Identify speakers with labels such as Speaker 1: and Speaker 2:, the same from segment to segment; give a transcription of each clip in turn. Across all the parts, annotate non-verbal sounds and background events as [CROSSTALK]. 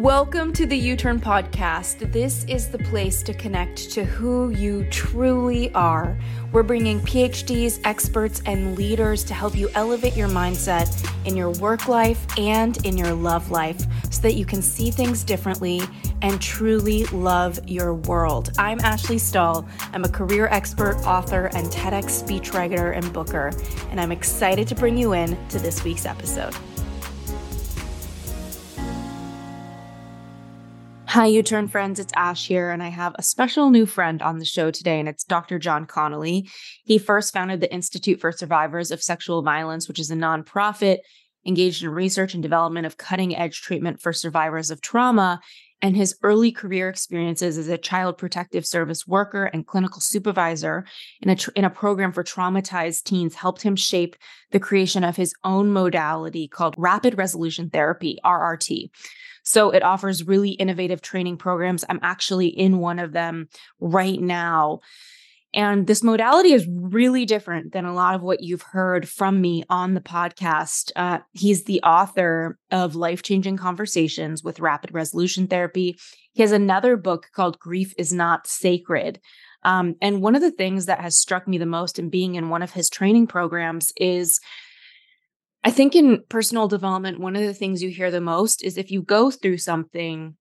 Speaker 1: Welcome to the YouTurn Podcast. This is the place to connect to who you truly are. We're bringing PhDs, experts, and leaders to help you elevate your mindset in your work life and in your love life so that you can see things differently and truly love your world. I'm Ashley Stahl. I'm a career expert, author, and TEDx speechwriter and booker, and I'm excited to bring you in to this week's episode. Hi, YouTurn friends. It's Ash here, and I have a special new friend on the show today, and it's Dr. Jon Connelly. He first founded the Institute for Survivors of Sexual Violence, which is a nonprofit engaged in research and development of cutting edge treatment for survivors of trauma. And his early career experiences as a child protective service worker and clinical supervisor in a, tr- in a program for traumatized teens helped him shape the creation of his own modality called rapid resolution therapy, RRT so it offers really innovative training programs. I'm actually in one of them right now. And this modality is really different than a lot of what you've heard from me on the podcast. Uh, he's the author of Life Changing Conversations with Rapid Resolution Therapy. He has another book called Grief is Not Sacred. Um, and one of the things that has struck me the most in being in one of his training programs is I think in personal development, one of the things you hear the most is if you go through something,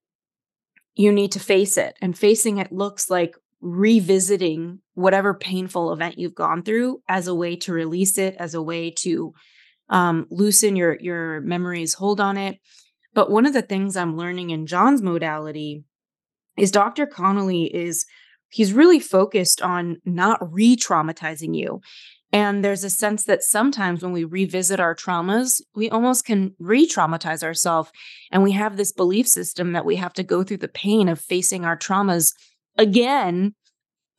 Speaker 1: you need to face it. And facing it looks like revisiting whatever painful event you've gone through as a way to release it, as a way to um, loosen your your memories hold on it. But one of the things I'm learning in Jon's modality is Dr. Connelly is he's really focused on not re-traumatizing you and there's a sense that sometimes when we revisit our traumas, we almost can re traumatize ourselves. And we have this belief system that we have to go through the pain of facing our traumas again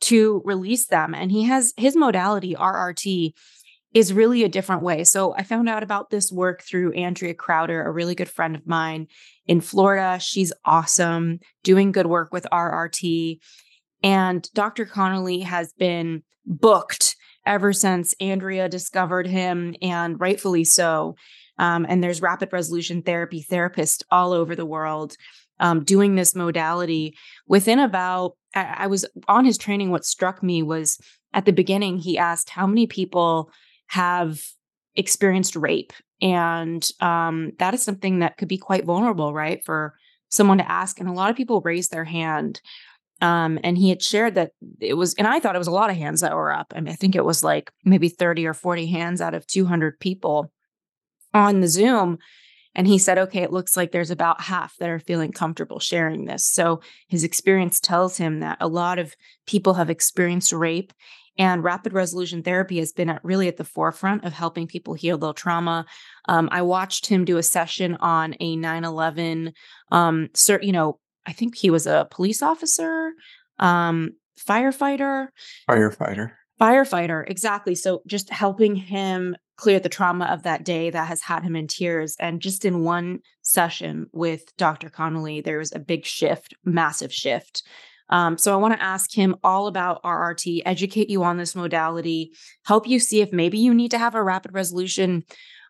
Speaker 1: to release them. And he has his modality, RRT, is really a different way. So I found out about this work through Andrea Crowder, a really good friend of mine in Florida. She's awesome, doing good work with RRT. And Dr. Connelly has been booked ever since Andrea discovered him, and rightfully so. Um, and there's rapid resolution therapy therapists all over the world um, doing this modality. Within about, I, I was on his training. What struck me was at the beginning, he asked how many people have experienced rape. And um, that is something that could be quite vulnerable, right? For someone to ask. And a lot of people raise their hand. Um, and he had shared that it was, and I thought it was a lot of hands that were up. I mean, I think it was like maybe 30 or 40 hands out of 200 people on the Zoom. And he said, okay, it looks like there's about half that are feeling comfortable sharing this. So his experience tells him that a lot of people have experienced rape. And rapid resolution therapy has been at, really at the forefront of helping people heal their trauma. Um, I watched him do a session on a 9 11, um, you know, I think he was a police officer, um, firefighter.
Speaker 2: Firefighter.
Speaker 1: Firefighter, exactly. So just helping him clear the trauma of that day that has had him in tears. And just in one session with Dr. Connelly, there was a big shift, massive shift. Um, so I want to ask him all about RRT, educate you on this modality, help you see if maybe you need to have a rapid resolution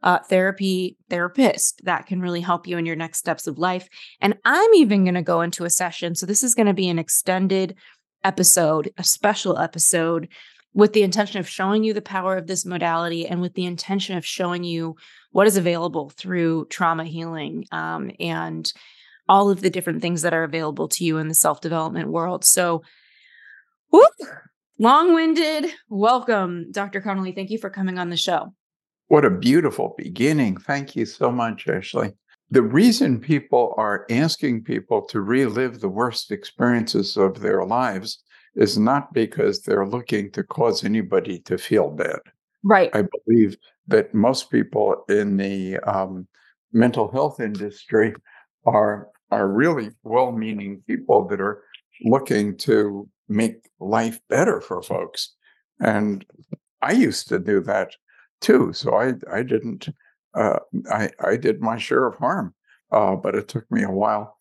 Speaker 1: uh, therapy therapist that can really help you in your next steps of life. And I'm even going to go into a session. So this is going to be an extended episode, a special episode with the intention of showing you the power of this modality and with the intention of showing you what is available through trauma healing um, and all of the different things that are available to you in the self development world. So, whoop, long winded. Welcome, Dr. Connelly. Thank you for coming on the show.
Speaker 2: What a beautiful beginning. Thank you so much, Ashley. The reason people are asking people to relive the worst experiences of their lives is not because they're looking to cause anybody to feel bad.
Speaker 1: Right.
Speaker 2: I believe that most people in the um, mental health industry are are really well-meaning people that are looking to make life better for folks. And I used to do that too. So I I didn't uh, I I did my share of harm, uh, but it took me a while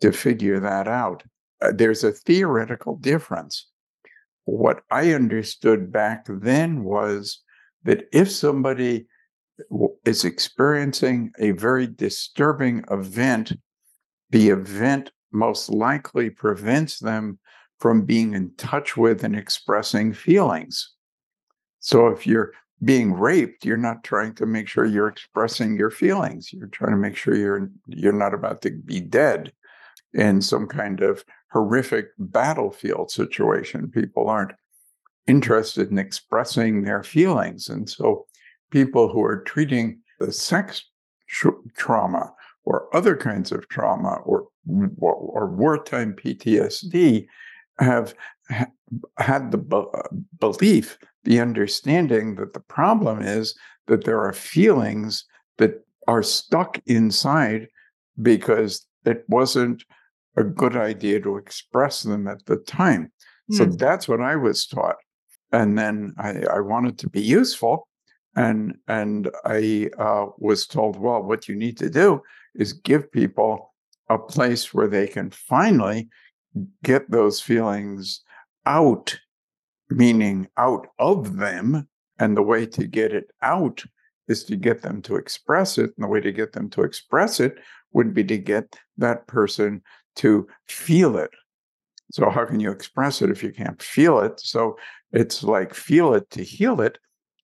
Speaker 2: to figure that out. Uh, there's a theoretical difference. What I understood back then was that if somebody is experiencing a very disturbing event the event most likely prevents them from being in touch with and expressing feelings. So if you're being raped, you're not trying to make sure you're expressing your feelings. You're trying to make sure you're you're not about to be dead in some kind of horrific battlefield situation. People aren't interested in expressing their feelings. And so people who are treating the sex trauma or other kinds of trauma or, or, or wartime PTSD have had the be- uh, belief, the understanding that the problem is that there are feelings that are stuck inside because it wasn't a good idea to express them at the time. Mm. So hmm. that's what I was taught. And then I, I wanted to be useful. And, and I uh, was told, well, what you need to do is give people a place where they can finally get those feelings out, meaning out of them. And the way to get it out is to get them to express it. And the way to get them to express it would be to get that person to feel it. So, how can you express it if you can't feel it? So, it's like feel it to heal it.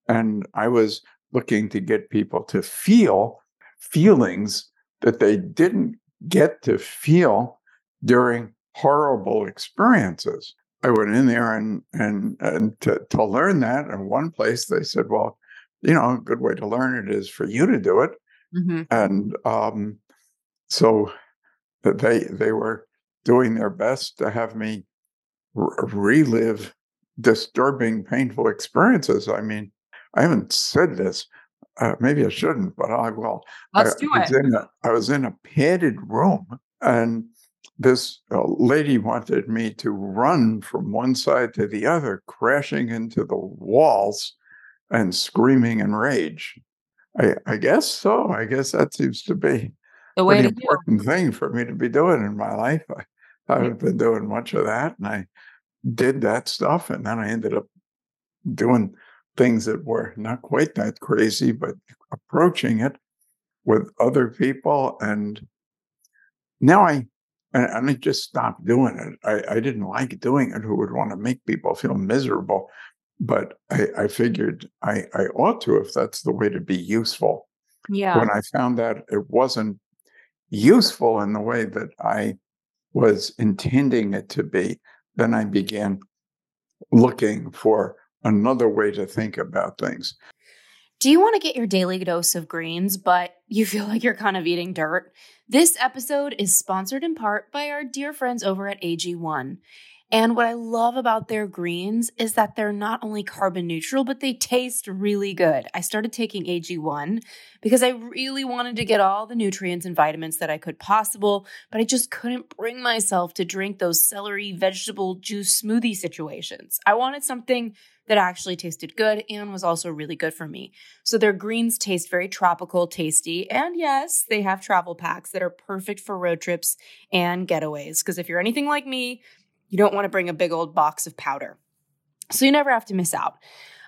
Speaker 2: And I was looking to get people to feel feelings that they didn't get to feel during horrible experiences. I went in there and and and to, to learn that. In one place, they said, "Well, you know, a good way to learn it is for you to do it." Mm-hmm. And um, so they they were doing their best to have me r- relive disturbing, painful experiences. I mean, I haven't said this. Uh, maybe I shouldn't, but I will.
Speaker 1: Let's I, do
Speaker 2: I
Speaker 1: it.
Speaker 2: A, I was in a padded room, and this uh, lady wanted me to run from one side to the other, crashing into the walls and screaming in rage. I, I guess so. I guess that seems to be
Speaker 1: the way
Speaker 2: important thing for me to be doing in my life. I, I haven't been doing much of that, and I did that stuff, and then I ended up doing things that were not quite that crazy, but approaching it with other people, and now I and, I just stopped doing it. I, I didn't like doing it. Who would want to make people feel miserable? But I, I figured I, I ought to if that's the way to be useful.
Speaker 1: Yeah.
Speaker 2: When I found that it wasn't useful in the way that I was intending it to be, then I began looking for another way to think about things.
Speaker 1: Do you want to get your daily dose of greens, but you feel like you're kind of eating dirt? This episode is sponsored in part by our dear friends over at AG1. And what I love about their greens is that they're not only carbon neutral, but they taste really good. I started taking AG1 because I really wanted to get all the nutrients and vitamins that I could possible, but I just couldn't bring myself to drink those celery vegetable juice smoothie situations. I wanted something that actually tasted good and was also really good for me. So their greens taste very tropical, tasty, and yes, they have travel packs that are perfect for road trips and getaways. Because if you're anything like me, you don't want to bring a big old box of powder. So you never have to miss out.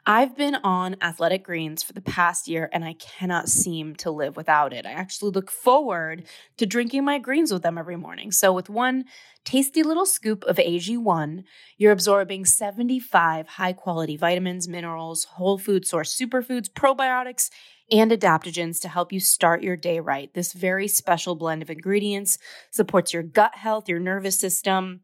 Speaker 1: I've been on Athletic Greens for the past year and I cannot seem to live without it. I actually look forward to drinking my greens with them every morning. So, with one tasty little scoop of AG1, you're absorbing 75 high quality vitamins, minerals, whole food source superfoods, probiotics, and adaptogens to help you start your day right. This very special blend of ingredients supports your gut health, your nervous system,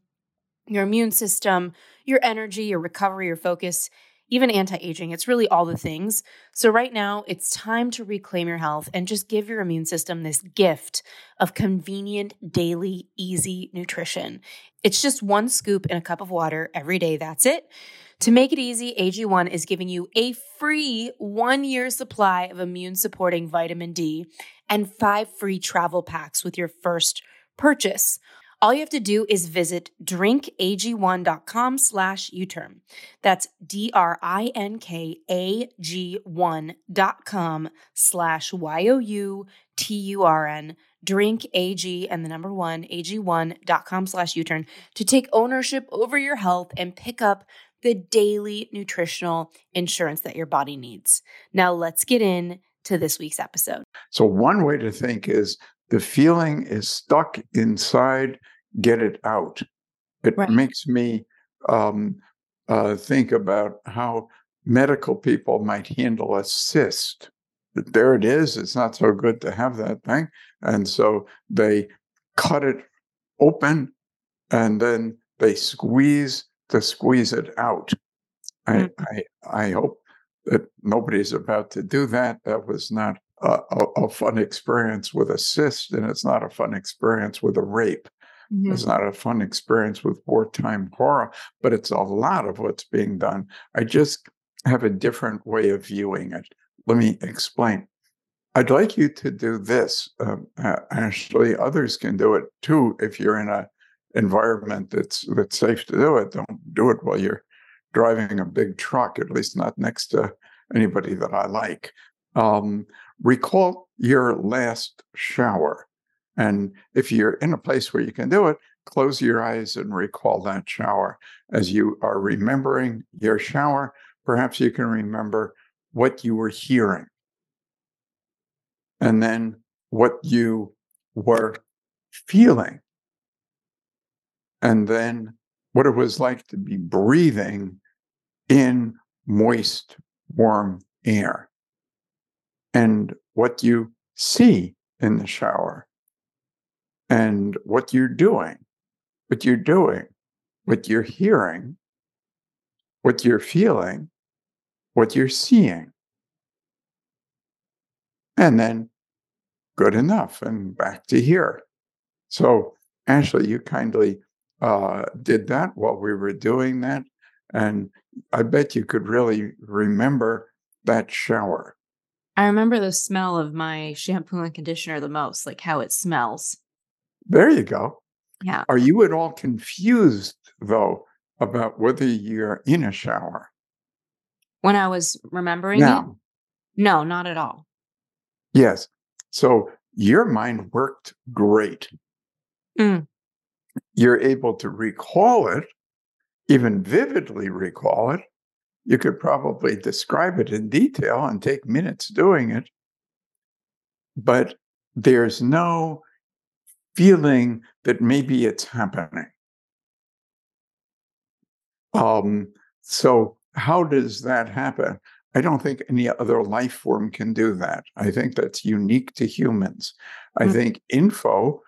Speaker 1: your immune system, your energy, your recovery, your focus, even anti aging. It's really all the things. So, right now, it's time to reclaim your health and just give your immune system this gift of convenient, daily, easy nutrition. It's just one scoop in a cup of water every day. That's it. To make it easy, AG1 is giving you a free one year supply of immune supporting vitamin D and five free travel packs with your first purchase. All you have to do is visit drinkag1.com slash youturn. That's D-R-I-N-K-A-G-1 dot com slash Y-O-U-T-U-R-N. Drink AG and the number one, AG1 dot com slash youturn to take ownership over your health and pick up the daily nutritional insurance that your body needs. Now let's get in to this week's episode.
Speaker 2: So one way to think is the feeling is stuck inside, get it out. It
Speaker 1: Right.
Speaker 2: makes me um, uh, think about how medical people might handle a cyst. There it is. It's not so good to have that thing. And so they cut it open and then they squeeze to squeeze it out. I,
Speaker 1: Mm.
Speaker 2: I, I hope that nobody's about to do that. That was not a, a, a fun experience with a cyst, and it's not a fun experience with a rape.
Speaker 1: Mhm.
Speaker 2: It's not a fun experience with wartime horror, but it's a lot of what's being done. I just have a different way of viewing it. Let me explain. I'd like you to do this, um, uh, Ashley. Others can do it too if you're in a environment that's that's safe to do it. Don't do it while you're driving a big truck. At least not next to anybody that I like. Um, recall your last shower. And if you're in a place where you can do it, close your eyes and recall that shower. As you are remembering your shower, perhaps you can remember what you were hearing and then what you were feeling, and then what it was like to be breathing in moist, warm air, and what you see in the shower and what you're doing, what you're doing, what you're hearing, what you're feeling, what you're seeing. And then good enough and back to here. So, Ashley, you kindly uh, did that while we were doing that. And I bet you could really remember that shower.
Speaker 1: I remember the smell of my shampoo and conditioner the most, like how it smells.
Speaker 2: There you go.
Speaker 1: Yeah.
Speaker 2: Are you at all confused, though, about whether you're in a shower?
Speaker 1: When I was remembering it, no, not at all.
Speaker 2: yes. So your mind worked great.
Speaker 1: Mm.
Speaker 2: You're able to recall it, even vividly recall it. You could probably describe it in detail and take minutes doing it. But there's no feeling that maybe it's happening. Um, so, how does that happen? I don't think any other life form can do that. I think that's unique to humans. I
Speaker 1: Mm.
Speaker 2: think info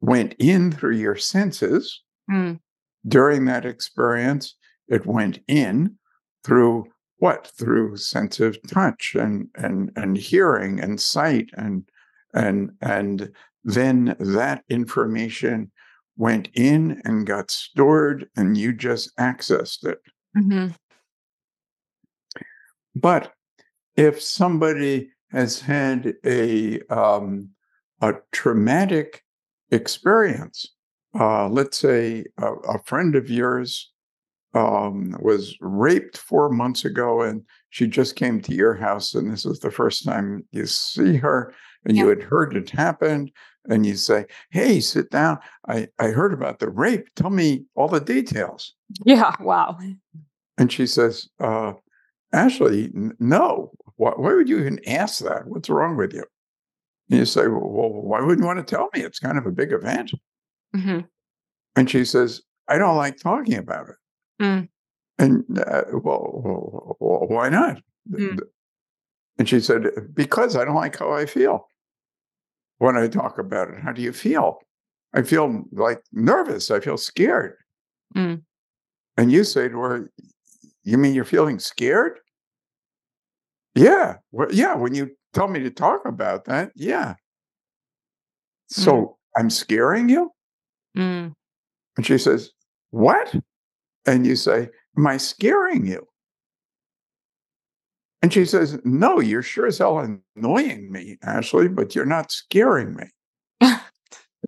Speaker 2: went in through your senses
Speaker 1: Mm.
Speaker 2: during that experience. It went in through what? Through sense of touch and and and hearing and sight and and and then that information went in and got stored and you just accessed it.
Speaker 1: Mhm.
Speaker 2: But if somebody has had a um, a traumatic experience, uh, let's say a, a friend of yours um, was raped four months ago, and she just came to your house, and this is the first time you see her, and you had heard it happened, and you say, "Hey, sit down. I I heard about the rape. Tell me all the details."
Speaker 1: Yeah. Wow.
Speaker 2: And she says, uh, Ashley, n- no. Why, why would you even ask that? What's wrong with you? And you say, well, why wouldn't you want to tell me? It's kind of a big event.
Speaker 1: hmm
Speaker 2: And she says, I don't like talking about it.
Speaker 1: Mm.
Speaker 2: And uh, well, why not?
Speaker 1: Mm.
Speaker 2: And she said, because I don't like how I feel when I talk about it. How do you feel? I feel like nervous. I feel scared.
Speaker 1: Mm.
Speaker 2: And you say to her, You mean you're feeling scared? Yeah. Well, yeah. When you tell me to talk about that, yeah. So I'm scaring you?
Speaker 1: Mm.
Speaker 2: And she says, What? And you say, Am I scaring you? And she says, No, you're sure as hell annoying me, Ashley, but you're not scaring me. [LAUGHS]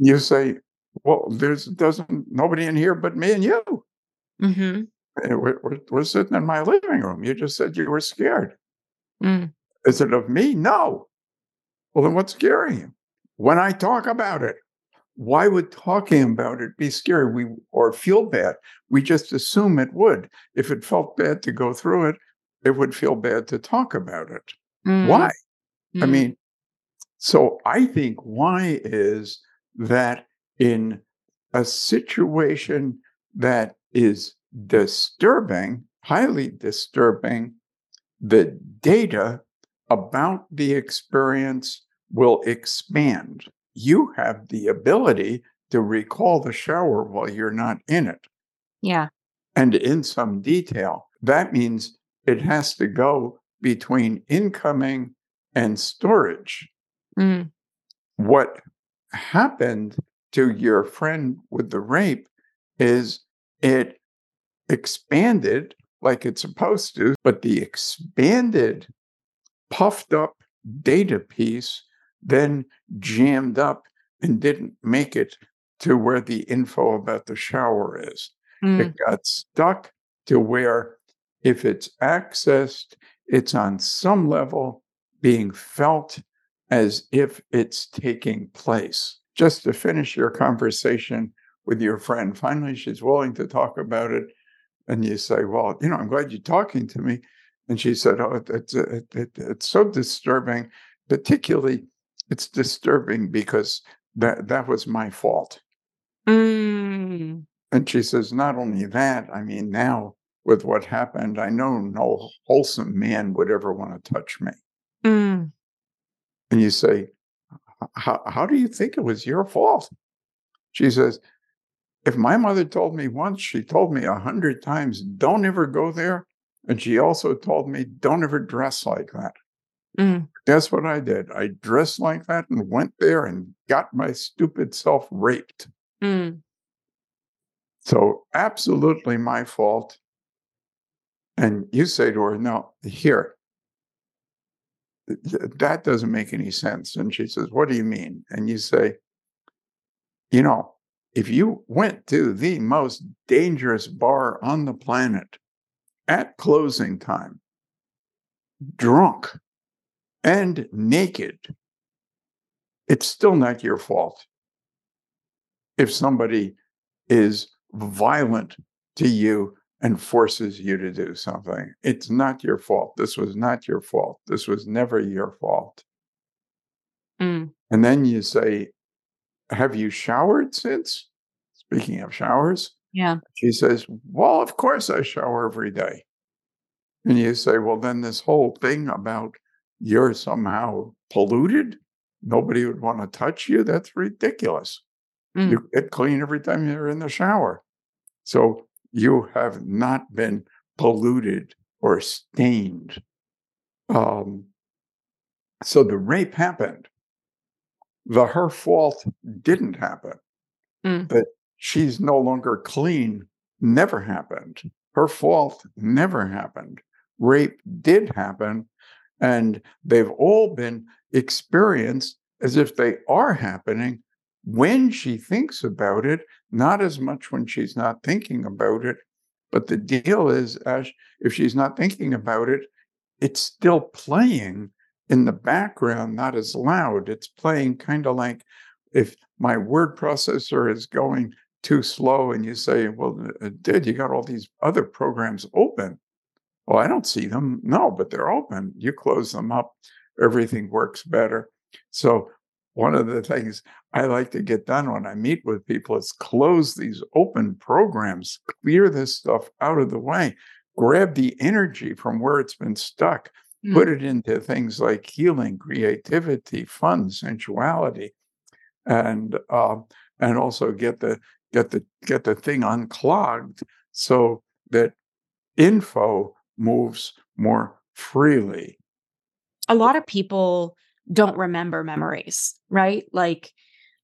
Speaker 2: You say, Well, there's doesn't nobody in here but me and you. Mm-hmm. We're, we're, we're sitting in my living room. You just said you were scared.
Speaker 1: Mm.
Speaker 2: Is it of me? No. Well, then what's scaring you? When I talk about it, why would talking about it be scary? We or feel bad? We just assume it would. If it felt bad to go through it, it would feel bad to talk about it.
Speaker 1: Mm.
Speaker 2: Why? I
Speaker 1: Mm.
Speaker 2: mean, So I think why is that in a situation that is disturbing, highly disturbing, the data about the experience will expand. You have the ability to recall the shower while you're not in it.
Speaker 1: Yeah.
Speaker 2: And in some detail. That means it has to go between incoming and storage.
Speaker 1: Mm.
Speaker 2: What happened to your friend with the rape is it expanded like it's supposed to, but the expanded, puffed up data piece then jammed up and didn't make it to where the info about the shower is.
Speaker 1: Mm.
Speaker 2: It got stuck to where if it's accessed, it's on some level being felt as if it's taking place. Just to finish your conversation with your friend, finally she's willing to talk about it. And you say, Well, you know, I'm glad you're talking to me. And she said, Oh, it's, it, it, it's so disturbing. Particularly, it's disturbing because that, that was my fault.
Speaker 1: Mm.
Speaker 2: And she says, Not only that, I mean, now with what happened, I know no wholesome man would ever want to touch me.
Speaker 1: Mm.
Speaker 2: And you say, how, how do you think it was your fault? She says, if my mother told me once, she told me a hundred times, don't ever go there. And she also told me, don't ever dress like that.
Speaker 1: Mm.
Speaker 2: That's what I did. I dressed like that and went there and got my stupid self raped.
Speaker 1: Mm.
Speaker 2: So, absolutely my fault. And you say to her, no, here, that doesn't make any sense. And she says, What do you mean? And you say, You know, if you went to the most dangerous bar on the planet at closing time, drunk and naked, it's still not your fault. If somebody is violent to you and forces you to do something. It's not your fault. This was not your fault. This was never your fault.
Speaker 1: Mm.
Speaker 2: And then you say, Have you showered since? Speaking of showers,
Speaker 1: Yeah.
Speaker 2: she says, Well, of course I shower every day. And you say, Well, then this whole thing about you're somehow polluted, nobody would want to touch you, that's ridiculous.
Speaker 1: Mm.
Speaker 2: You get clean every time you're in the shower. So you have not been polluted or stained. Um, so the rape happened. The her fault didn't happen.
Speaker 1: Mm.
Speaker 2: But she's no longer clean never happened. Her fault never happened. Rape did happen. And they've all been experienced as if they are happening when she thinks about it, not as much when she's not thinking about it. But the deal is, Ash, if she's not thinking about it, it's still playing in the background, not as loud. It's playing kind of like if my word processor is going too slow and you say, Well, uh, did you got all these other programs open? Well, I don't see them. No, but they're open. You close them up, everything works better. So one of the things I like to get done when I meet with people is close these open programs, clear this stuff out of the way, grab the energy from where it's been stuck,
Speaker 1: Mm.
Speaker 2: put it into things like healing, creativity, fun, sensuality, and uh, and also get the get the get the thing unclogged so that info moves more freely.
Speaker 1: a lot of people don't remember memories, right? Like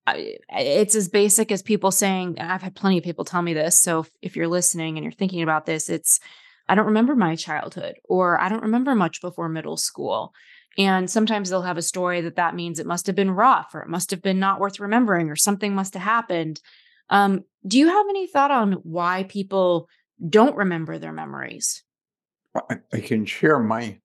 Speaker 1: it's as basic as people saying, I've had plenty of people tell me this. So if, if you're listening and you're thinking about this, it's, I don't remember my childhood or I don't remember much before middle school. And sometimes they'll have a story that that means it must have been rough or it must have been not worth remembering or something must have happened. Um, do you have any thought on why people don't remember their memories?
Speaker 2: I, can share my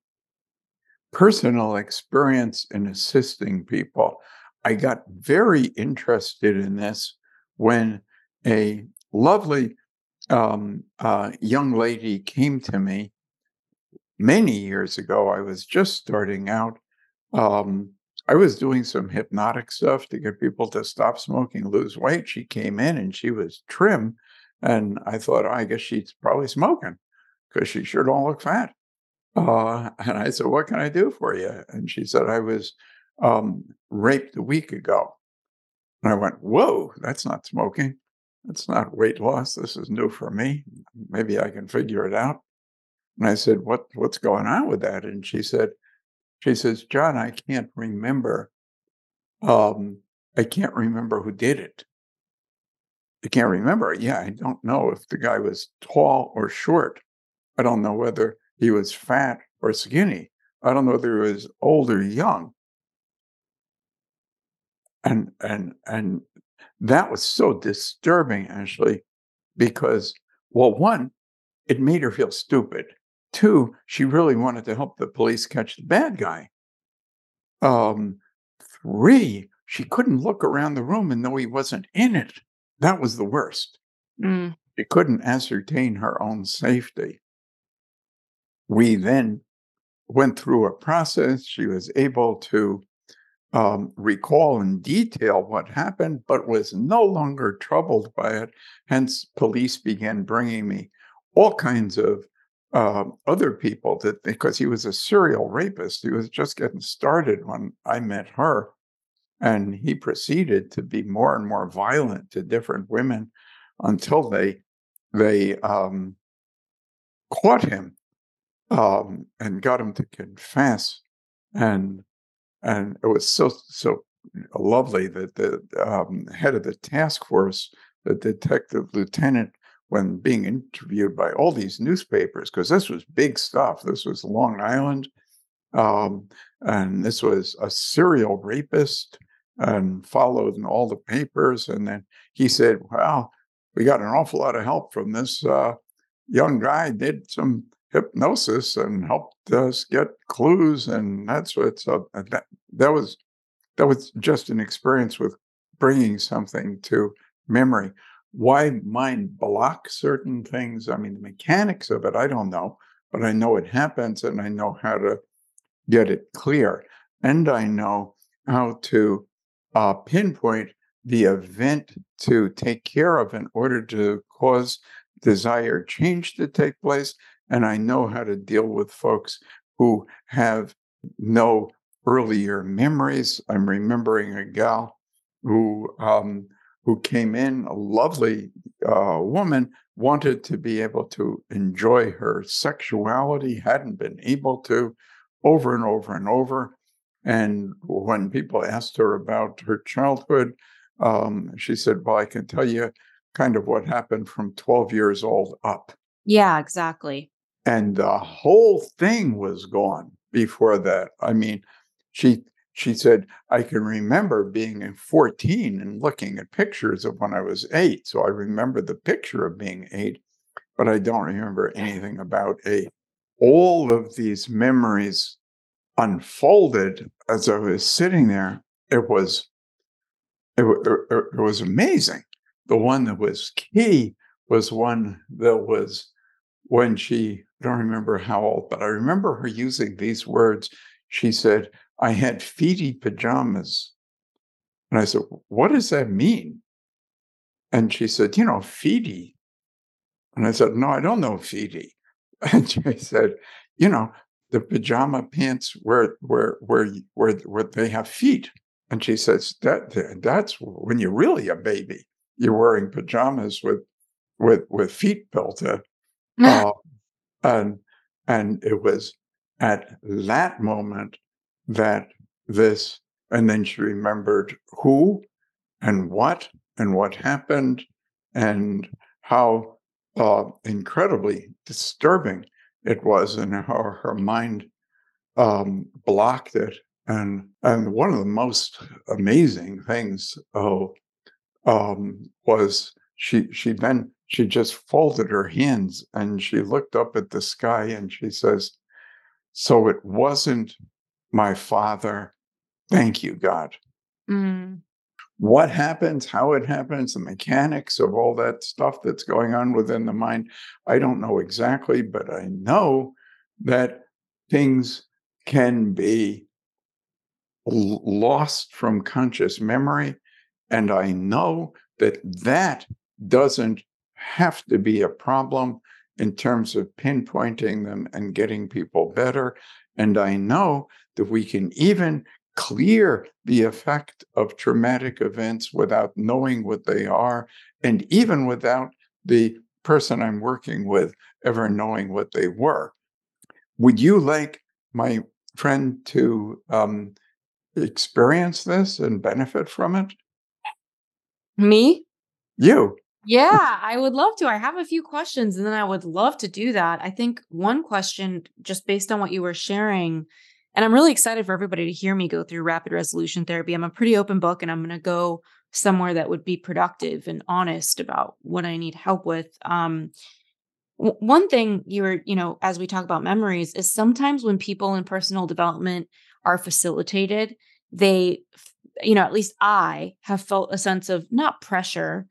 Speaker 2: personal experience in assisting people. I got very interested in this when a lovely um, uh, young lady came to me many years ago. I was just starting out. Um, I was doing some hypnotic stuff to get people to stop smoking, lose weight. She came in and she was trim. And I thought, oh, I guess she's probably smoking because she sure don't look fat. Uh, and I said, What can I do for you? And she said, I was um, raped a week ago. And I went, Whoa, that's not smoking. That's not weight loss. This is new for me. Maybe I can figure it out. And I said, What what's going on with that? And she said, She says, Jon, I can't remember. Um, I can't remember who did it. I can't remember. Yeah, I don't know if the guy was tall or short. I don't know whether he was fat or skinny. I don't know whether he was old or young. And and and that was so disturbing, actually, because well, one, it made her feel stupid. Two, she really wanted to help the police catch the bad guy. Um, three, she couldn't look around the room and know he wasn't in it. That was the worst.
Speaker 1: Mm.
Speaker 2: She couldn't ascertain her own safety. We then went through a process. She was able to um, recall in detail what happened, but was no longer troubled by it. Hence, police began bringing me all kinds of uh, other people that because he was a serial rapist. He was just getting started when I met her. And he proceeded to be more and more violent to different women until they they um, caught him um, and got him to confess. And and it was so so lovely that the um, head of the task force, the detective lieutenant, when being interviewed by all these newspapers, because this was big stuff. This was Long Island, um, and this was a serial rapist, and followed in all the papers. And then he said, "Well, we got an awful lot of help from this uh, young guy. Did some hypnosis and helped us get clues, and that's what. So that that was that was just an experience with bringing something to memory. Why mind block certain things? I mean, the mechanics of it, I don't know, but I know it happens, and I know how to get it clear, and I know how to uh, pinpoint the event to take care of in order to cause desired change to take place and I know how to deal with folks who have no earlier memories. I'm remembering a gal who um, who came in, a lovely uh, woman, wanted to be able to enjoy her sexuality, hadn't been able to, over and over and over. And when people asked her about her childhood, um, she said, "Well, I can tell you kind of what happened from 12 years old up."
Speaker 1: Yeah, exactly
Speaker 2: and the whole thing was gone before that. I mean, she she said, I can remember being 14 and looking at pictures of when I was eight. So I remember the picture of being eight, but I don't remember anything about eight. All of these memories unfolded as I was sitting there. It was it, it, er, er, it was amazing. The one that was key was one that was when she I don't remember how old, but I remember her using these words. She said, I had feety pajamas. And I said, What does that mean? And she said, You know, feety. And I said, No, I don't know feety. [LAUGHS] And she said, You know, the pajama pants where where where where where they have feet. And she says that that's when you're really a baby. You're wearing pajamas with with with feet built in. [LAUGHS] Uh, and, and it was at that moment that this, and then she remembered who and what and what happened and how uh, incredibly disturbing it was and how her mind um, blocked it. And and one of the most amazing things oh, um, was she she then she just folded her hands and she looked up at the sky and she says, So it wasn't my father. Thank you, God.
Speaker 1: Mm.
Speaker 2: What happens, how it happens, the mechanics of all that stuff that's going on within the mind, I don't know exactly, but I know that things can be lost from conscious memory. And I know that that doesn't have to be a problem in terms of pinpointing them and getting people better. And I know that we can even clear the effect of traumatic events without knowing what they are, and even without the person I'm working with ever knowing what they were. Would you like my friend to um, experience this and benefit from it?
Speaker 1: Me?
Speaker 2: You.
Speaker 1: Yeah, I would love to. I have a few questions and then I would love to do that. I think one question, just based on what you were sharing, and I'm really excited for everybody to hear me go through rapid resolution therapy. I'm a pretty open book and I'm going to go somewhere that would be productive and honest about what I need help with. Um, w- one thing you were, you know, as we talk about memories, is sometimes when people in personal development are facilitated, they, you know, at least I have felt a sense of not pressure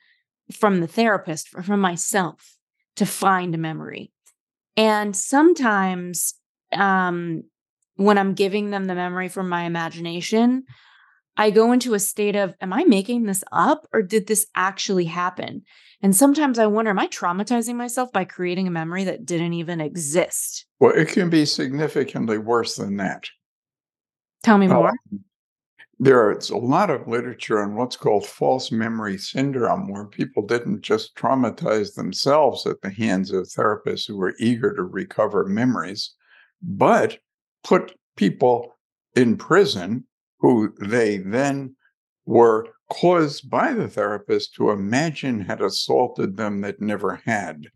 Speaker 1: from the therapist, from myself to find a memory. And sometimes um, when I'm giving them the memory from my imagination, I go into a state of, am I making this up or did this actually happen? And sometimes I wonder, am I traumatizing myself by creating a memory that didn't even exist?
Speaker 2: Well, it can be significantly worse than that.
Speaker 1: Tell me more.
Speaker 2: Um, there's a lot of literature on what's called false memory syndrome, where people didn't just traumatize themselves at the hands of therapists who were eager to recover memories, but put people in prison who they then were caused by the therapist to imagine had assaulted them that never had.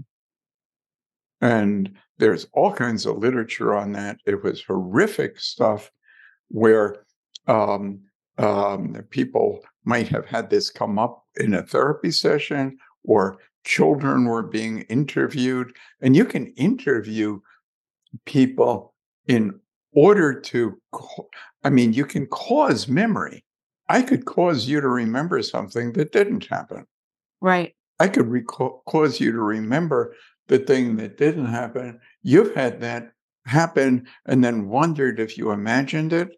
Speaker 2: And there's all kinds of literature on that. It was horrific stuff where um, um, people might have had this come up in a therapy session or children were being interviewed. And you can interview people in order to, I mean, you can cause memory. I could cause you to remember something that didn't happen.
Speaker 1: Right.
Speaker 2: I could recall, cause you to remember the thing that didn't happen. You've had that happen and then wondered if you imagined it.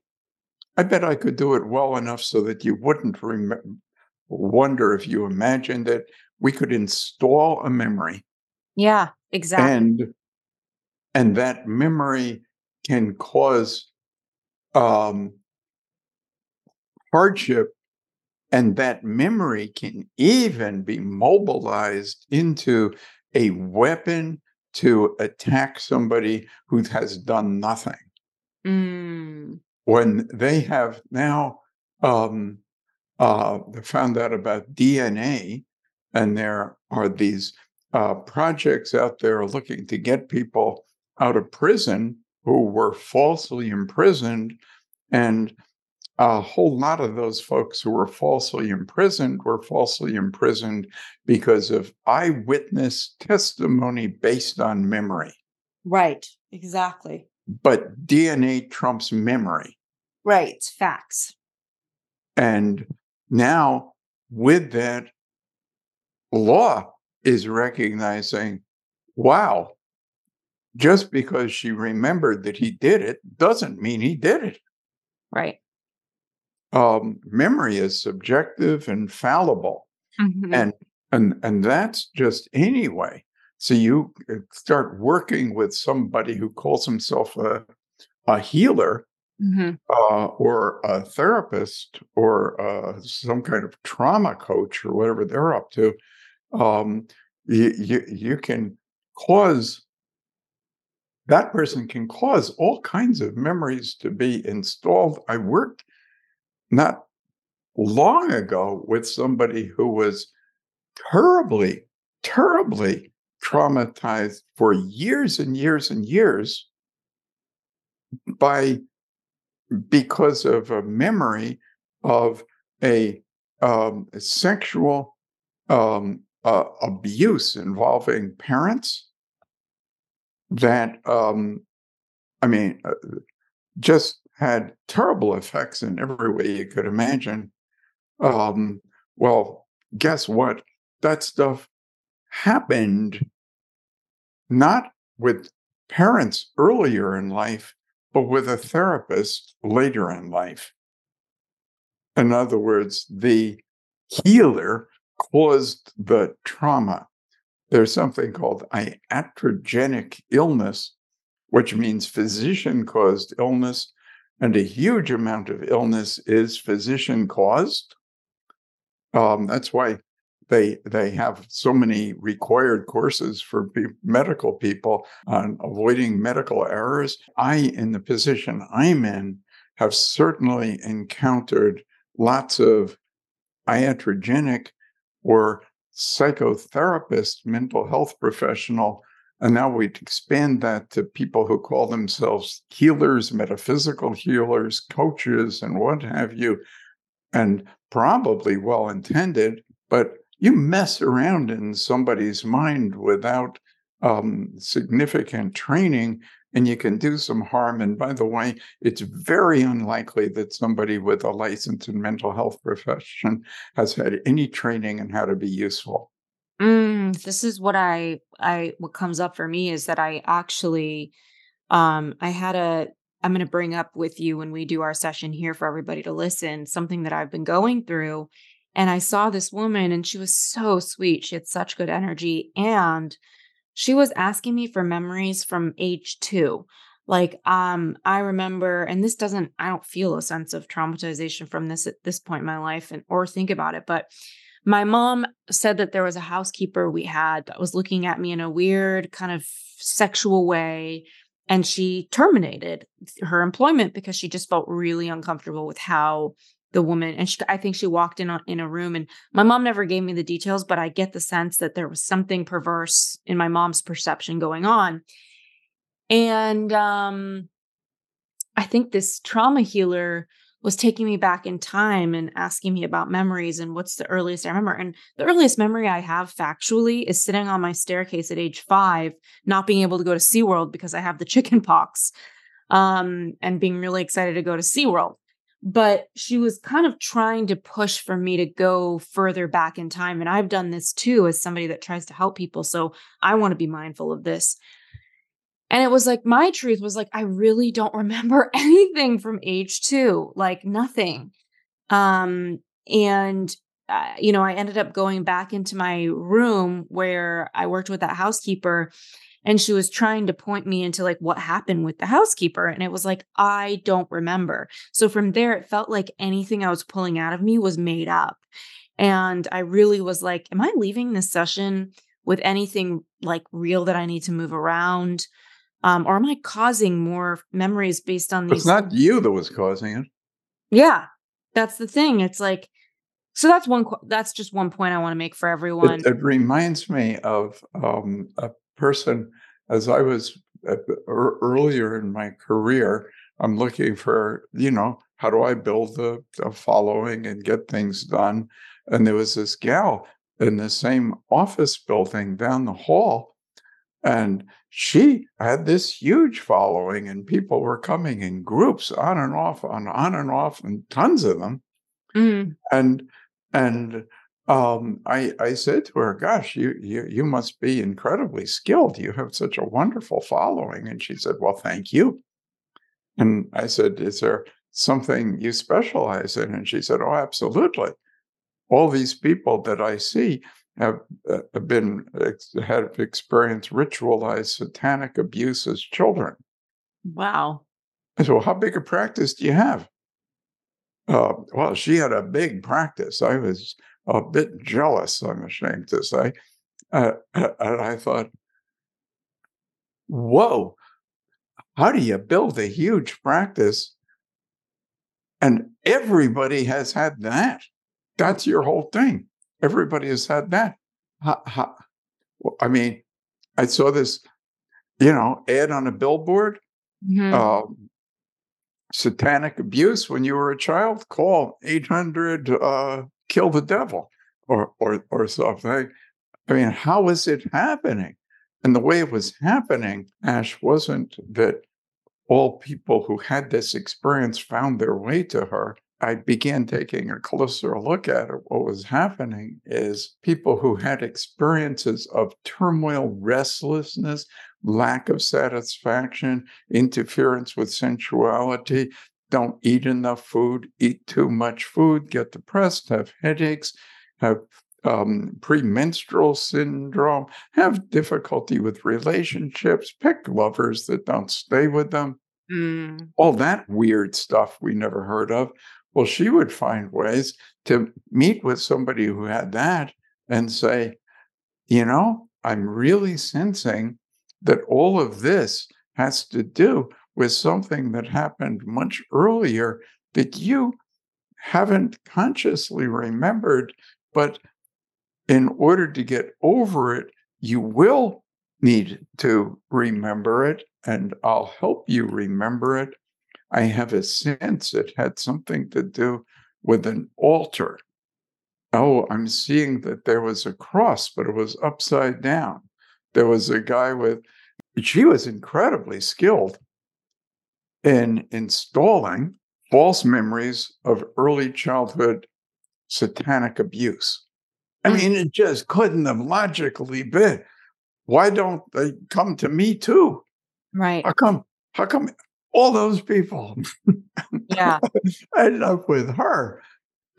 Speaker 2: I bet I could do it well enough so that you wouldn't rem- wonder if you imagined it. We could install a memory.
Speaker 1: Yeah, exactly.
Speaker 2: And and that memory can cause um, hardship, and that memory can even be mobilized into a weapon to attack somebody who has done nothing.
Speaker 1: Mm.
Speaker 2: When they have now um, uh, found out about DNA, and there are these uh, projects out there looking to get people out of prison who were falsely imprisoned. And a whole lot of those folks who were falsely imprisoned were falsely imprisoned because of eyewitness testimony based on memory.
Speaker 1: Right, exactly.
Speaker 2: But DNA trumps memory.
Speaker 1: Right, facts.
Speaker 2: And now, with that, law is recognizing wow, just because she remembered that he did it doesn't mean he did it.
Speaker 1: Right.
Speaker 2: Um, memory is subjective and fallible,
Speaker 1: Mhm.
Speaker 2: and and and that's just anyway. So you uh, start working with somebody who calls himself a a healer
Speaker 1: Mhm.
Speaker 2: uh, or a therapist or uh, some kind of trauma coach or whatever they're up to. Um, you can cause that person can cause all kinds of memories to be installed. I worked not long ago with somebody who was terribly, terribly traumatized for years and years and years by because of a memory of a, um, sexual um, uh, abuse involving parents that um, I mean, uh, just had terrible effects in every way you could imagine. Um, well, guess what? That stuff happened not with parents earlier in life, but with a therapist later in life. In other words, the healer caused the trauma. There's something called iatrogenic illness, which means physician caused illness. And a huge amount of illness is physician caused. Um, that's why they they have so many required courses for medical people on avoiding medical errors. I, in the position I'm in, have certainly encountered lots of iatrogenic or psychotherapist, mental health professional. And now we expand that to people who call themselves healers, metaphysical healers, coaches, and what have you, and probably well intended, but you mess around in somebody's mind without um, significant training and you can do some harm. And by the way, it's very unlikely that somebody with a license in mental health profession has had any training in how to be useful.
Speaker 1: Mm, this is what I I what comes up for me is that I actually um I had a I'm going to bring up with you when we do our session here for everybody to listen something that I've been going through and I saw this woman and she was so sweet. She had such good energy and she was asking me for memories from age 2. Like um I remember and this doesn't I don't feel a sense of traumatization from this at this point in my life and or think about it, but my mom said that there was a housekeeper we had that was looking at me in a weird kind of sexual way and she terminated her employment because she just felt really uncomfortable with how the woman and she, i think she walked in in a room and my mom never gave me the details but i get the sense that there was something perverse in my mom's perception going on and um i think this trauma healer was taking me back in time and asking me about memories and what's the earliest I remember. And the earliest memory I have factually is sitting on my staircase at age five, not being able to go to SeaWorld because I have the [LAUGHS] chicken pox um, and being really excited to go to SeaWorld but she was kind of trying to push for me to go further back in time. And I've done this too as somebody that tries to help people. So I want to be mindful of this. And it was like my truth was like, I really don't [LAUGHS] remember anything from age two, like nothing. Um, and uh, you know, I ended up going back into my room where I worked with that housekeeper and she was trying to point me into like what happened with the housekeeper and it was like i don't remember. So from there it felt like anything i was pulling out of me was made up. And i really was like am i leaving this session with anything like real that i need to move around? Um, or am i causing more memories based on these
Speaker 2: it's not you that was causing it.
Speaker 1: Yeah that's the thing it's like so that's one that's just one point i want to make for everyone.
Speaker 2: it, it reminds me of um, a person as I was earlier in my career. I'm looking for, you know, how do I build a, a following and get things done? And there was this gal in the same office building down the hall. And she had this huge following, and people were coming in groups on and off, on on and off, and tons of them. Mm. And and um, I, I said to her, "Gosh, you, you you must be incredibly skilled. You have such a wonderful following." And she said, "Well, thank you." And I said, "Is there something you specialize in?" And she said, "Oh, absolutely. All these people that I see have, uh, been have experienced ritualized satanic abuse as children."
Speaker 1: Wow.
Speaker 2: I said, "Well, how big a practice do you have?" Uh, well, she had a big practice. I was a bit jealous, I'm ashamed to say. Uh, and I thought, whoa, how do you build a huge practice? And everybody has had that. That's your whole thing. Everybody has had that. Ha, ha. I mean, I saw this, you know, ad on a billboard. Mm-hmm. Um, satanic abuse when you were a child, call 800 uh, kill the devil or or or something. I mean, how is it happening? And the way it was happening, Ash, wasn't that all people who had this experience found their way to her. I began taking a closer look at it. What was happening is people who had experiences of turmoil, restlessness, lack of satisfaction, interference with sensuality, don't eat enough food, eat too much food, get depressed, have headaches, have um, premenstrual syndrome, have difficulty with relationships, pick lovers that don't stay with them,
Speaker 1: Mm.
Speaker 2: all that weird stuff we never heard of. Well, she would find ways to meet with somebody who had that and say, you know, I'm really sensing that all of this has to do with something that happened much earlier that you haven't consciously remembered, but in order to get over it, you will need to remember it, and I'll help you remember it. I have a sense it had something to do with an altar. Oh, I'm seeing that there was a cross, but it was upside down. There was a guy with, she was incredibly skilled in installing false memories of early childhood satanic abuse. I mean, it just couldn't have logically been. Why don't they come to me too?
Speaker 1: Right.
Speaker 2: How come? How come all those people
Speaker 1: Yeah. [LAUGHS]
Speaker 2: ended up with her?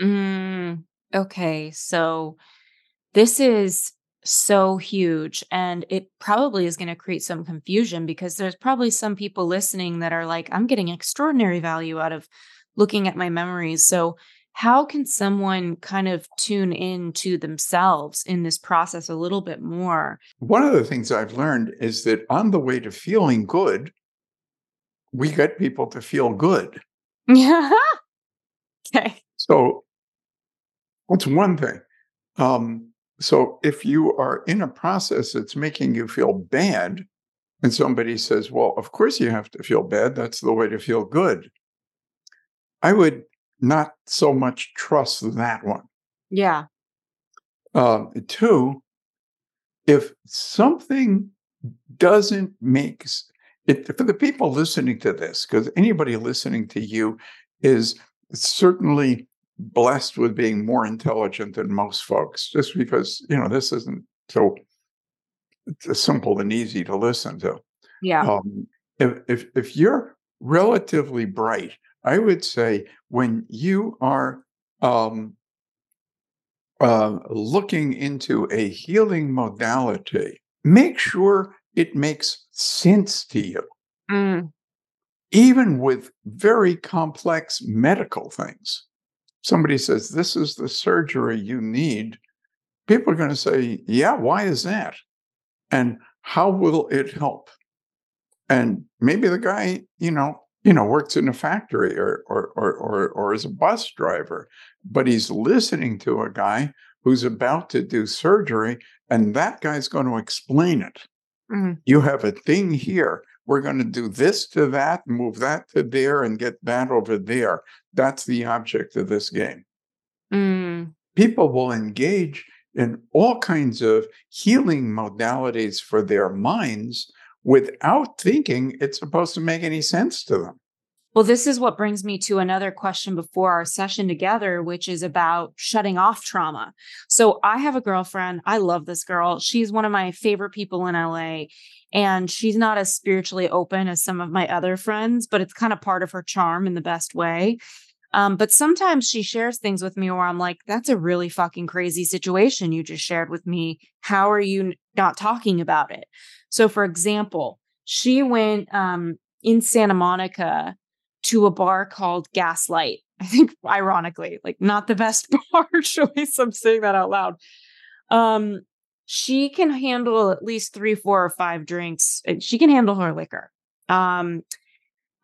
Speaker 1: Mm, okay. So this is so huge and it probably is going to create some confusion because there's probably some people listening that are like I'm getting extraordinary value out of looking at my memories. So how can someone kind of tune in to themselves in this process a little bit more?
Speaker 2: One of the things I've learned is that on the way to feeling good, we get people to feel good.
Speaker 1: Yeah. [LAUGHS] okay.
Speaker 2: So that's one thing. Um, so if you are in a process that's making you feel bad, and somebody says, Well, of course you have to feel bad, that's the way to feel good. I would not so much trust that one.
Speaker 1: Yeah.
Speaker 2: Um, two, if something doesn't make it for the people listening to this, because anybody listening to you is certainly blessed with being more intelligent than most folks, just because you know this isn't so simple and easy to listen to.
Speaker 1: Yeah.
Speaker 2: Um, if, if if you're relatively bright, I would say when you are um, uh, looking into a healing modality, make sure it makes sense to you,
Speaker 1: Mm,
Speaker 2: even with very complex medical things. Somebody says, This is the surgery you need. People are going to say, Yeah, why is that? And how will it help? And maybe the guy, you know, you know, works in a factory or or or or, or is a bus driver, but he's listening to a guy who's about to do surgery, and that guy's going to explain it.
Speaker 1: mm,
Speaker 2: You have a thing here. We're going to do this to that, move that to there, and get that over there. That's the object of this game
Speaker 1: mm.
Speaker 2: people will engage in all kinds of healing modalities for their minds without thinking it's supposed to make any sense to them.
Speaker 1: Well, this is what brings me to another question before our session together, which is about shutting off trauma. So, I have a girlfriend. I love this girl. She's one of my favorite people in LA. And she's not as spiritually open as some of my other friends, but it's kind of part of her charm in the best way. Um, but sometimes she shares things with me where I'm like, that's a really fucking crazy situation you just shared with me. How are you not talking about it? So, for example, she went um, in Santa Monica to a bar called Gaslight. I think, ironically, like not the best [LAUGHS] bar choice. I'm saying that out loud. Um, she can handle at least three, four, or five drinks. and She can handle her liquor. Um,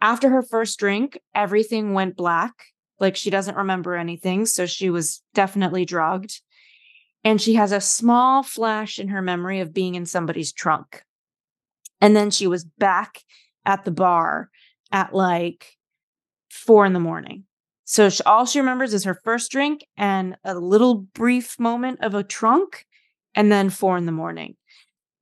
Speaker 1: after her first drink, everything went black. Like she doesn't remember anything. So she was definitely drugged. And she has a small flash in her memory of being in somebody's trunk. And then she was back at the bar at like four in the morning. So she, all she remembers is her first drink and a little brief moment of a trunk, and then four in the morning.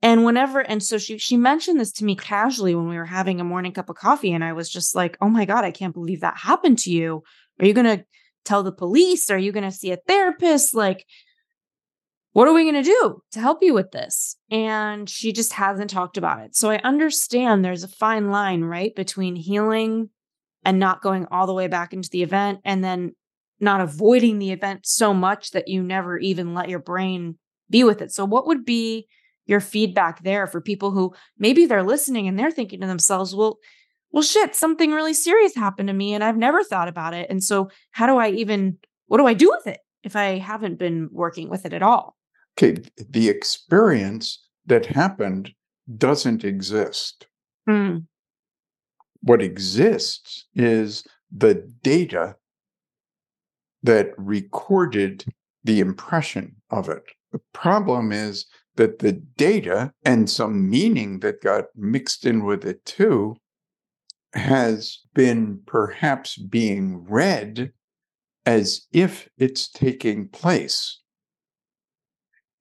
Speaker 1: And whenever, and so she she mentioned this to me casually when we were having a morning cup of coffee, and I was just like, "Oh my god, I can't believe that happened to you. Are you gonna tell the police? Are you gonna see a therapist? Like, what are we to do to help you with this? And she just hasn't talked about it. So I understand there's a fine line, right, between healing and not going all the way back into the event and then not avoiding the event so much that you never even let your brain be with it. So, what would be your feedback there for people who maybe they're listening and they're thinking to themselves, well, well, shit, something really serious happened to me and I've never thought about it. And so, how do I even, what do I do with it if I haven't been working with it at all?
Speaker 2: Okay. The experience that happened doesn't exist.
Speaker 1: Mm.
Speaker 2: What exists is the data that recorded the impression of it. The problem is that the data and some meaning that got mixed in with it too has been perhaps being read as if it's taking place.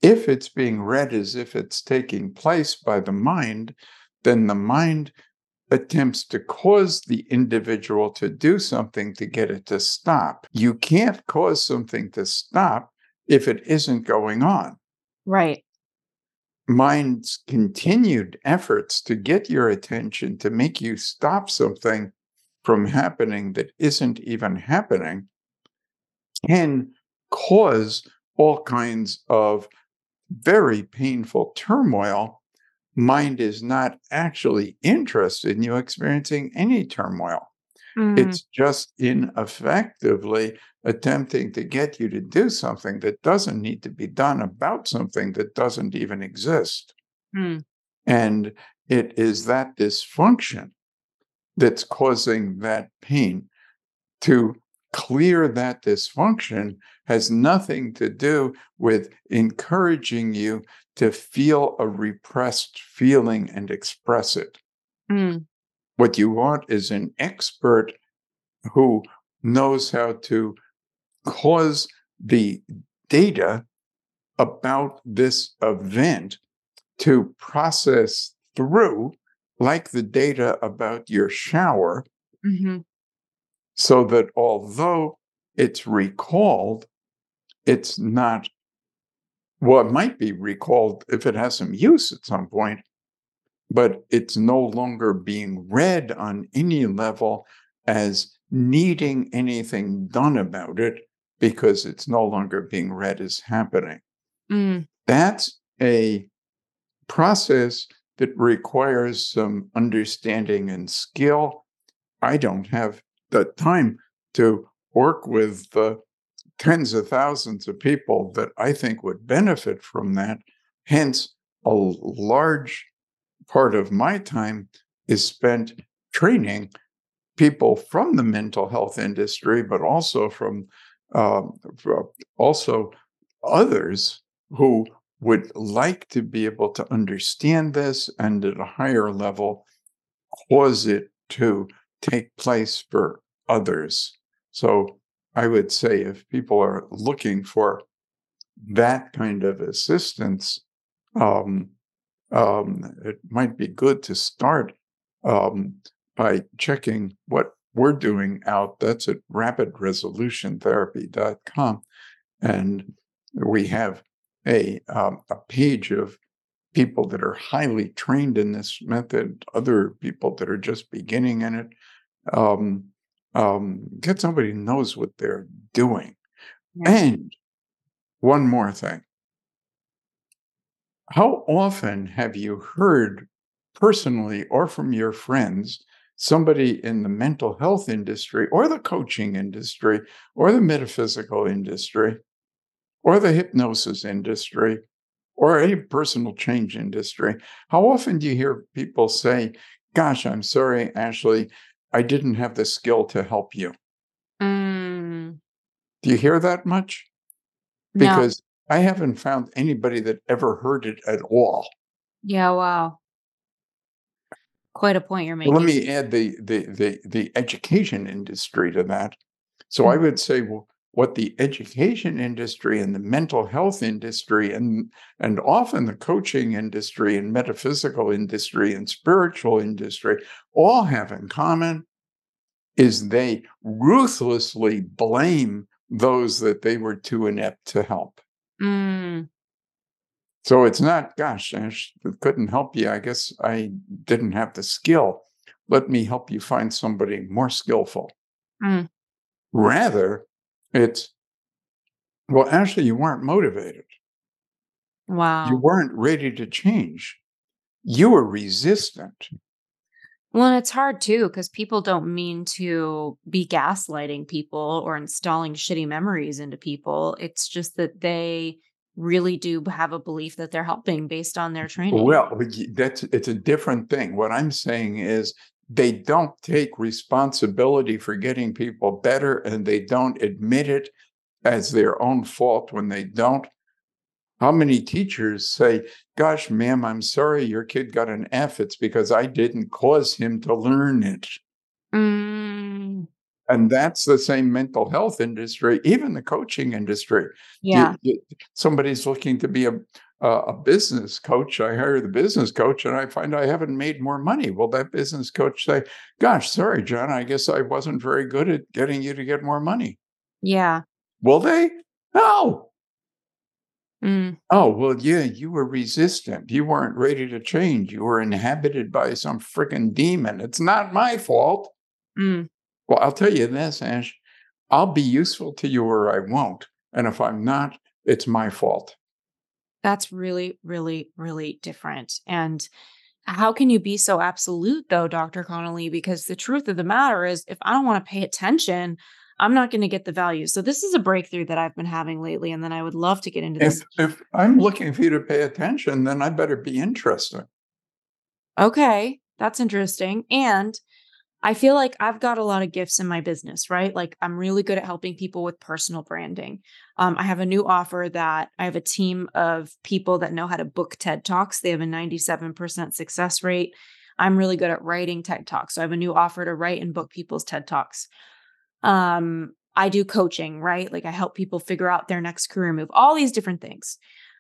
Speaker 2: If it's being read as if it's taking place by the mind, then the mind attempts to cause the individual to do something to get it to stop. You can't cause something to stop if it isn't going on.
Speaker 1: Right.
Speaker 2: Mind's continued efforts to get your attention to make you stop something from happening that isn't even happening can cause all kinds of very painful turmoil mind is not actually interested in you experiencing any turmoil. Mm. It's just ineffectively attempting to get you to do something that doesn't need to be done about something that doesn't even exist.
Speaker 1: Mm.
Speaker 2: And it is that dysfunction that's causing that pain. To clear that dysfunction has nothing to do with encouraging you to feel a repressed feeling and express it.
Speaker 1: Mm.
Speaker 2: What you want is an expert who knows how to cause the data about this event to process through, like the data about your shower,
Speaker 1: mm-hmm.
Speaker 2: so that although it's recalled, it's not well, it might be recalled if it has some use at some point, but it's no longer being read on any level as needing anything done about it because it's no longer being read as happening.
Speaker 1: Mm.
Speaker 2: That's a process that requires some understanding and skill. I don't have the time to work with the tens of thousands of people that I think would benefit from that. Hence, a large part of my time is spent training people from the mental health industry, but also from uh, also others who would like to be able to understand this and at a higher level cause it to take place for others. So I would say if people are looking for that kind of assistance, um, um, it might be good to start um, by checking what we're doing out. That's at rapidresolutiontherapy.com. And we have a, um, a page of people that are highly trained in this method, other people that are just beginning in it. Um, um, get somebody who knows what they're doing. Yeah. And one more thing. How often have you heard personally or from your friends somebody in the mental health industry or the coaching industry or the metaphysical industry or the hypnosis industry or any personal change industry? How often do you hear people say, Gosh, I'm sorry, Ashley, I didn't have the skill to help you.
Speaker 1: Mm.
Speaker 2: Do you hear that much?
Speaker 1: No.
Speaker 2: Because I haven't found anybody that ever heard it at all.
Speaker 1: Yeah, wow. Quite a point you're making.
Speaker 2: Let me add the the the the education industry to that. So mm-hmm. I would say, well, what the education industry and the mental health industry and and often the coaching industry and metaphysical industry and spiritual industry all have in common is they ruthlessly blame those that they were too inept to help.
Speaker 1: Mm.
Speaker 2: So it's not, gosh, I couldn't help you. I guess I didn't have the skill. let me help you find somebody more skillful.
Speaker 1: Mm.
Speaker 2: Rather, it's, well, actually, you weren't motivated.
Speaker 1: Wow.
Speaker 2: You weren't ready to change. You were resistant.
Speaker 1: Well, and it's hard too because people don't mean to be gaslighting people or installing shitty memories into people. It's just that they really do have a belief that they're helping based on their training.
Speaker 2: Well, that's it's a different thing. What I'm saying is they don't take responsibility for getting people better and they don't admit it as their own fault when they don't. How many teachers say, Gosh, ma'am, I'm sorry your kid got an F. It's because I didn't cause him to learn it.
Speaker 1: Mm,
Speaker 2: And that's the same mental health industry, even the coaching industry. You-
Speaker 1: yeah.
Speaker 2: you- somebody's looking to be a a a business coach. I hire the business coach, and I find I haven't made more money. Will that business coach say, "Gosh, sorry, Jon, I guess I wasn't very good at getting you to get more money"?
Speaker 1: Yeah.
Speaker 2: Will they? No.
Speaker 1: Mm,
Speaker 2: Oh well, yeah, you were resistant. You weren't ready to change. You were inhabited by some freaking demon. It's not my fault.
Speaker 1: mm.
Speaker 2: Well, I'll tell you this, Ash. I'll be useful to you or I won't. And if I'm not, it's my fault.
Speaker 1: That's really, really, really different. And how can you be so absolute, though, Dr. Connelly? Because the truth of the matter is, if I don't want to pay attention, I'm not going to get the value. So, this is a breakthrough that I've been having lately. And then I would love to get into
Speaker 2: If
Speaker 1: this.
Speaker 2: if I'm looking for you to pay attention, then I better be interesting.
Speaker 1: Okay, that's interesting. And I feel like I've got a lot of gifts in my business, right? Like I'm really good at helping people with personal branding. Um, I have a new offer that I have a team of people that know how to book TED Talks. They have a 97% success rate. I'm really good at writing TED Talks. So I have a new offer to write and book people's TED Talks. Um, I do coaching, right? Like I help people figure out their next career move, all these different things.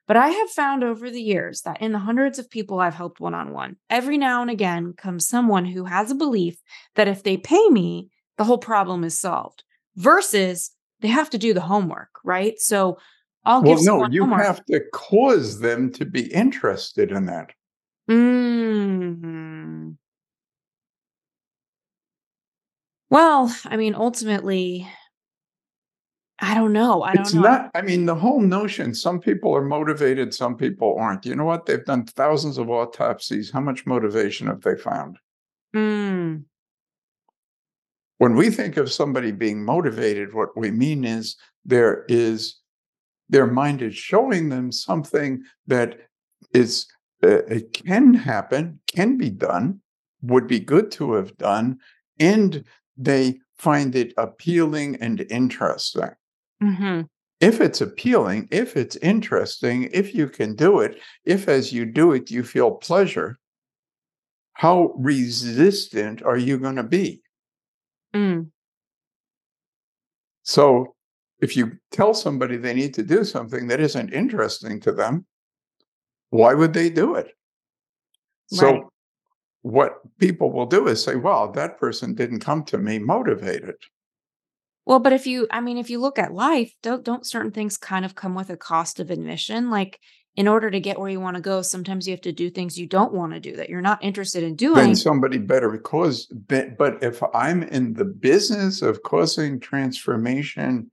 Speaker 1: But I have found over the years that in the hundreds of people I've helped one on one, every now and again comes someone who has a belief that if they pay me, the whole problem is solved versus they have to do the homework, right? So I'll give.
Speaker 2: Well,
Speaker 1: no,
Speaker 2: you
Speaker 1: homework.
Speaker 2: have to cause them to be interested in that.
Speaker 1: Mm. Well, I mean, ultimately, I don't know. I don't
Speaker 2: It's
Speaker 1: know.
Speaker 2: not, I mean, the whole notion, some people are motivated, some people aren't. You know what? They've done thousands of autopsies. How much motivation have they found?
Speaker 1: Mm.
Speaker 2: When we think of somebody being motivated, what we mean is there is their mind is showing them something that is uh, it can happen, can be done, would be good to have done, and they find it appealing and interesting.
Speaker 1: Hmm
Speaker 2: If it's appealing, if it's interesting, if you can do it, if as you do it you feel pleasure, how resistant are you going to be?
Speaker 1: Mm.
Speaker 2: So if you tell somebody they need to do something that isn't interesting to them, why would they do it? So what people will do is say, well, that person didn't come to me motivated.
Speaker 1: Well, but if you, I mean, if you look at life, don't don't certain things kind of come with a cost of admission? Like, in order to get where you want to go, sometimes you have to do things you don't want to do that you're not interested in doing.
Speaker 2: Then somebody better cause. But but if I'm in the business of causing transformation,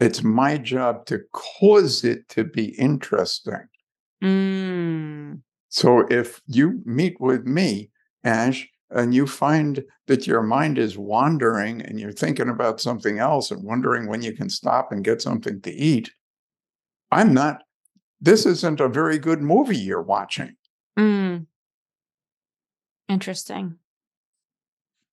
Speaker 2: it's my job to cause it to be interesting.
Speaker 1: Mm.
Speaker 2: So if you meet with me, Ash, and you find that your mind is wandering and you're thinking about something else and wondering when you can stop and get something to eat, I'm not, this isn't a very good movie you're watching.
Speaker 1: Mm. Interesting.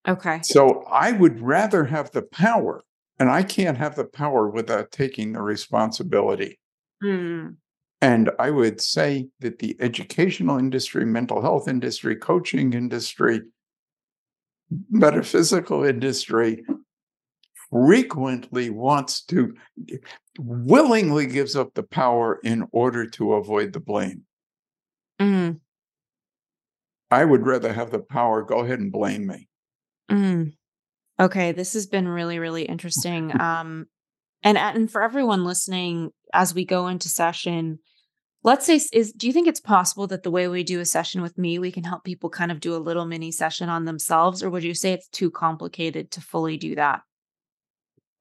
Speaker 1: Okay.
Speaker 2: So I would rather have the power, and I can't have the power without taking the responsibility.
Speaker 1: Mm.
Speaker 2: And I would say that the educational industry, mental health industry, coaching industry, metaphysical industry frequently wants to willingly gives up the power in order to avoid the blame.
Speaker 1: Mm.
Speaker 2: I would rather have the power. Go ahead and blame me.
Speaker 1: Mm. Okay, this has been really, really interesting. [LAUGHS] Um, and and for everyone listening, as we go into session, let's say is do you think it's possible that the way we do a session with me we can help people kind of do a little mini session on themselves or would you say it's too complicated to fully do that?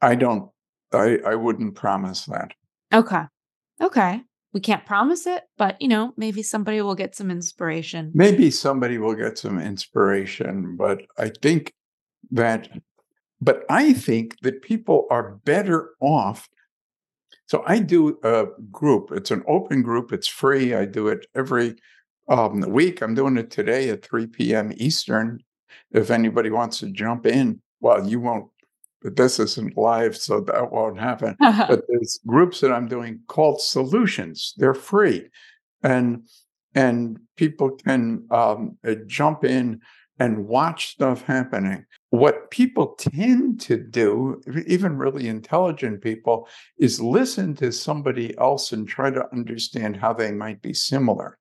Speaker 2: I don't i i wouldn't promise that.
Speaker 1: Okay. Okay. We can't promise it but you know maybe somebody will get some inspiration.
Speaker 2: Maybe somebody will get some inspiration but i think that but i think that people are better off so I do a group. It's an open group. It's free. I do it every um, week. I'm doing it today at 3 p.m. Eastern. If anybody wants to jump in, well, you won't. But this isn't live, so that won't happen. [LAUGHS] but there's groups that I'm doing called Solutions. They're free, and and people can um, jump in and watch stuff happening. What people tend to do, even really intelligent people, is listen to somebody else and try to understand how they might be similar.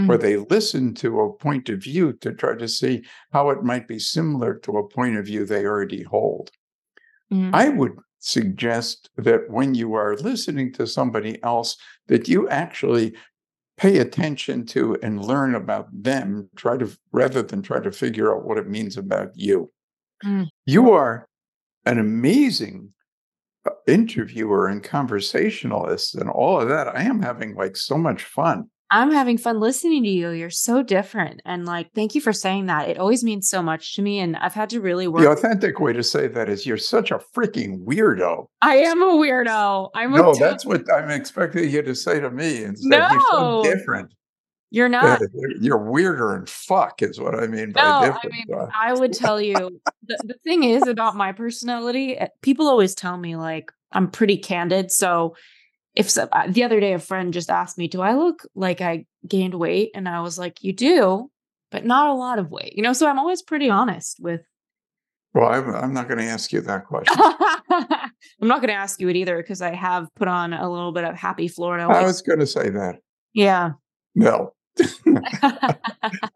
Speaker 2: Mm-hmm. Or they listen to a point of view to try to see how it might be similar to a point of view they already hold. Mm-hmm. I would suggest that when you are listening to somebody else, that you actually pay attention to and learn about them try to rather than try to figure out what it means about you mm. you are an amazing uh, interviewer and conversationalist and all of that i am having like so much fun
Speaker 1: I'm having fun listening to you. You're so different. And like, thank you for saying that. It always means so much to me. And I've had to really work.
Speaker 2: The authentic way to say that is you're such a freaking weirdo.
Speaker 1: I am a weirdo. I'm
Speaker 2: no, that's what I'm expecting you to say to me. Instead, no. you're so different.
Speaker 1: You're [LAUGHS] not.
Speaker 2: you're weirder and fuck is what I mean by no, different.
Speaker 1: I mean, I would [LAUGHS] tell you the, the thing is about my personality. Eh, people always tell me like I'm pretty candid. So if so, uh, the other day a friend just asked me, "Do I look like I gained weight?" and I was like, "You do, but not a lot of weight." You know, so I'm always pretty honest with.
Speaker 2: Well, I'm, I'm not going to ask you that [LAUGHS] question.
Speaker 1: I'm not going to ask you it either because I have put on a little bit of happy Florida.
Speaker 2: I was going to say that.
Speaker 1: Yeah.
Speaker 2: No. [LAUGHS]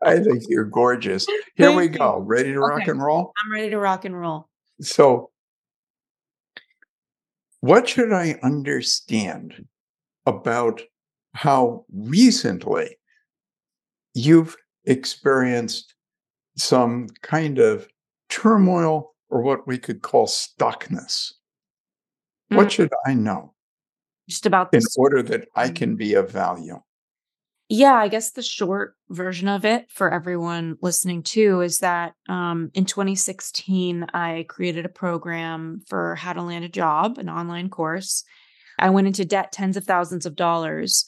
Speaker 2: I think you're gorgeous. Here Thank we go. Ready to okay. rock and roll?
Speaker 1: I'm ready to rock and roll.
Speaker 2: So, what should I understand about how recently you've experienced some kind of turmoil or what we could call stuckness? Mm-hmm. What should I know?
Speaker 1: Just about
Speaker 2: in order that I can be of value.
Speaker 1: Yeah, I guess the short version of it for everyone listening too is that um, in 2016, I created a program for how to land a job, an online course. I went into debt tens of thousands of dollars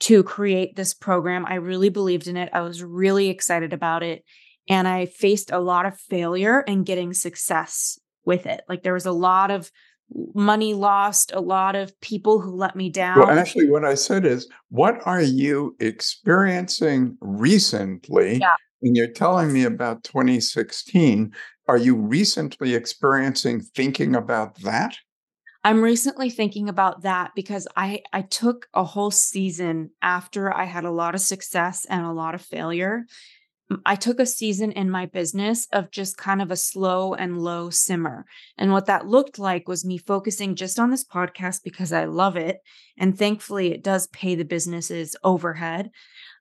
Speaker 1: to create this program. I really believed in it. I was really excited about it. And I faced a lot of failure and getting success with it. Like there was a lot of money lost, a lot of people who let me down.
Speaker 2: Well, actually, what I said is, what are you experiencing recently? Yeah. And you're telling me about 2016. Are you recently experiencing thinking about that?
Speaker 1: I'm recently thinking about that because I I took a whole season after I had a lot of success and a lot of failure I took a season in my business of just kind of a slow and low simmer. And what that looked like was me focusing just on this podcast because I love it. And thankfully, it does pay the business's overhead.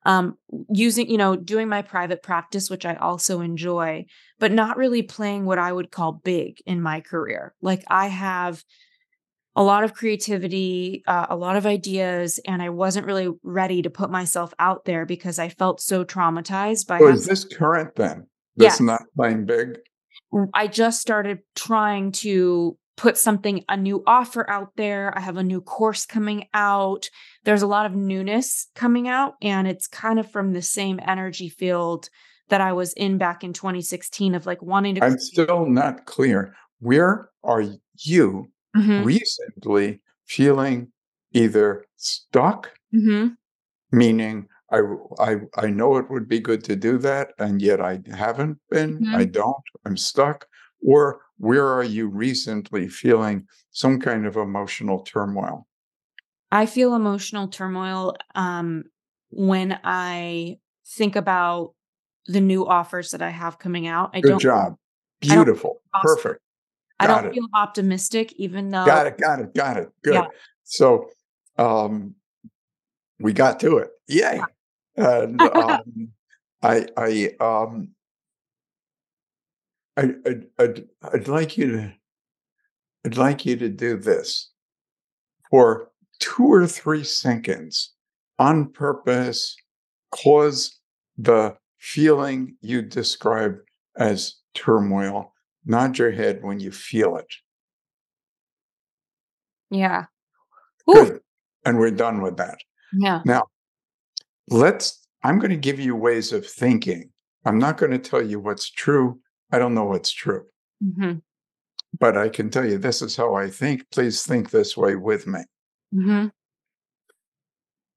Speaker 1: Um, using, you know, doing my private practice, which I also enjoy, but not really playing what I would call big in my career. Like I have a lot of creativity, uh, a lot of ideas, and I wasn't really ready to put myself out there because I felt so traumatized by.
Speaker 2: Oh, is this current then? This yeah. not playing big.
Speaker 1: I just started trying to put something a new offer out there. I have a new course coming out. There's a lot of newness coming out, and it's kind of from the same energy field that I was in back in 2016 of like wanting to.
Speaker 2: I'm still not clear. Where are you mm-hmm. recently feeling either stuck, mm-hmm. meaning I, I I know it would be good to do that, and yet I haven't been. Mm-hmm. I don't. I'm stuck. Or where are you recently feeling some kind of emotional turmoil?
Speaker 1: I feel emotional turmoil um, when I think about the new offers that I have coming out. I
Speaker 2: Good
Speaker 1: don't,
Speaker 2: job. Beautiful. Perfect.
Speaker 1: I don't it. feel optimistic, even though.
Speaker 2: Got it. Got it. Got it. Good. Yeah. So, um, we got to it. Yay. And [LAUGHS] um, I, I, um, I, I'd, I'd, I'd like you to, I'd like you to do this for two or three seconds on purpose, cause the feeling you describe as turmoil. Nod your head when you feel it.
Speaker 1: Yeah.
Speaker 2: Good. And we're done with that.
Speaker 1: Yeah.
Speaker 2: Now, let's, I'm going to give you ways of thinking. I'm not going to tell you what's true. I don't know what's true.
Speaker 1: Mm-hmm.
Speaker 2: But I can tell you this is how I think. Please think this way with me.
Speaker 1: Mm-hmm.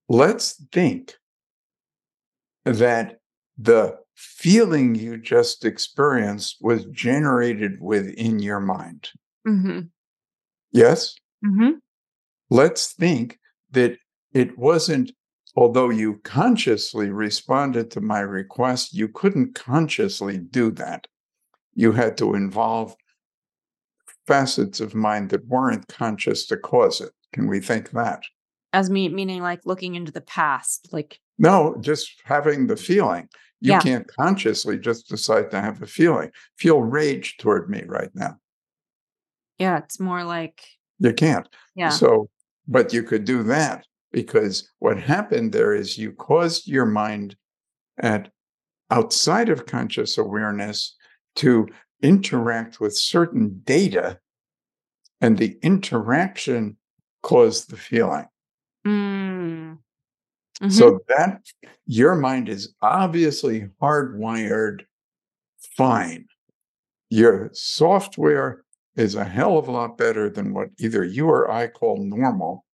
Speaker 2: Let's think that the feeling you just experienced was generated within your mind.
Speaker 1: Mm-hmm.
Speaker 2: Yes?
Speaker 1: Mm-hmm.
Speaker 2: Let's think that it wasn't, although you consciously responded to my request, you couldn't consciously do that. You had to involve facets of mind that weren't conscious to cause it. Can we think that?
Speaker 1: As me meaning like looking into the past, like
Speaker 2: No, just having the feeling. You
Speaker 1: Yeah.
Speaker 2: can't consciously just decide to have a feeling. Feel rage toward me right now.
Speaker 1: yeah, it's more like
Speaker 2: You can't.
Speaker 1: yeah.
Speaker 2: So, but you could do that because what happened there is you caused your mind at outside of conscious awareness to interact with certain data, and the interaction caused the feeling.
Speaker 1: Mm. Mhm.
Speaker 2: So that your mind is obviously hardwired fine. Your software is a hell of a lot better than what either you or I call normal.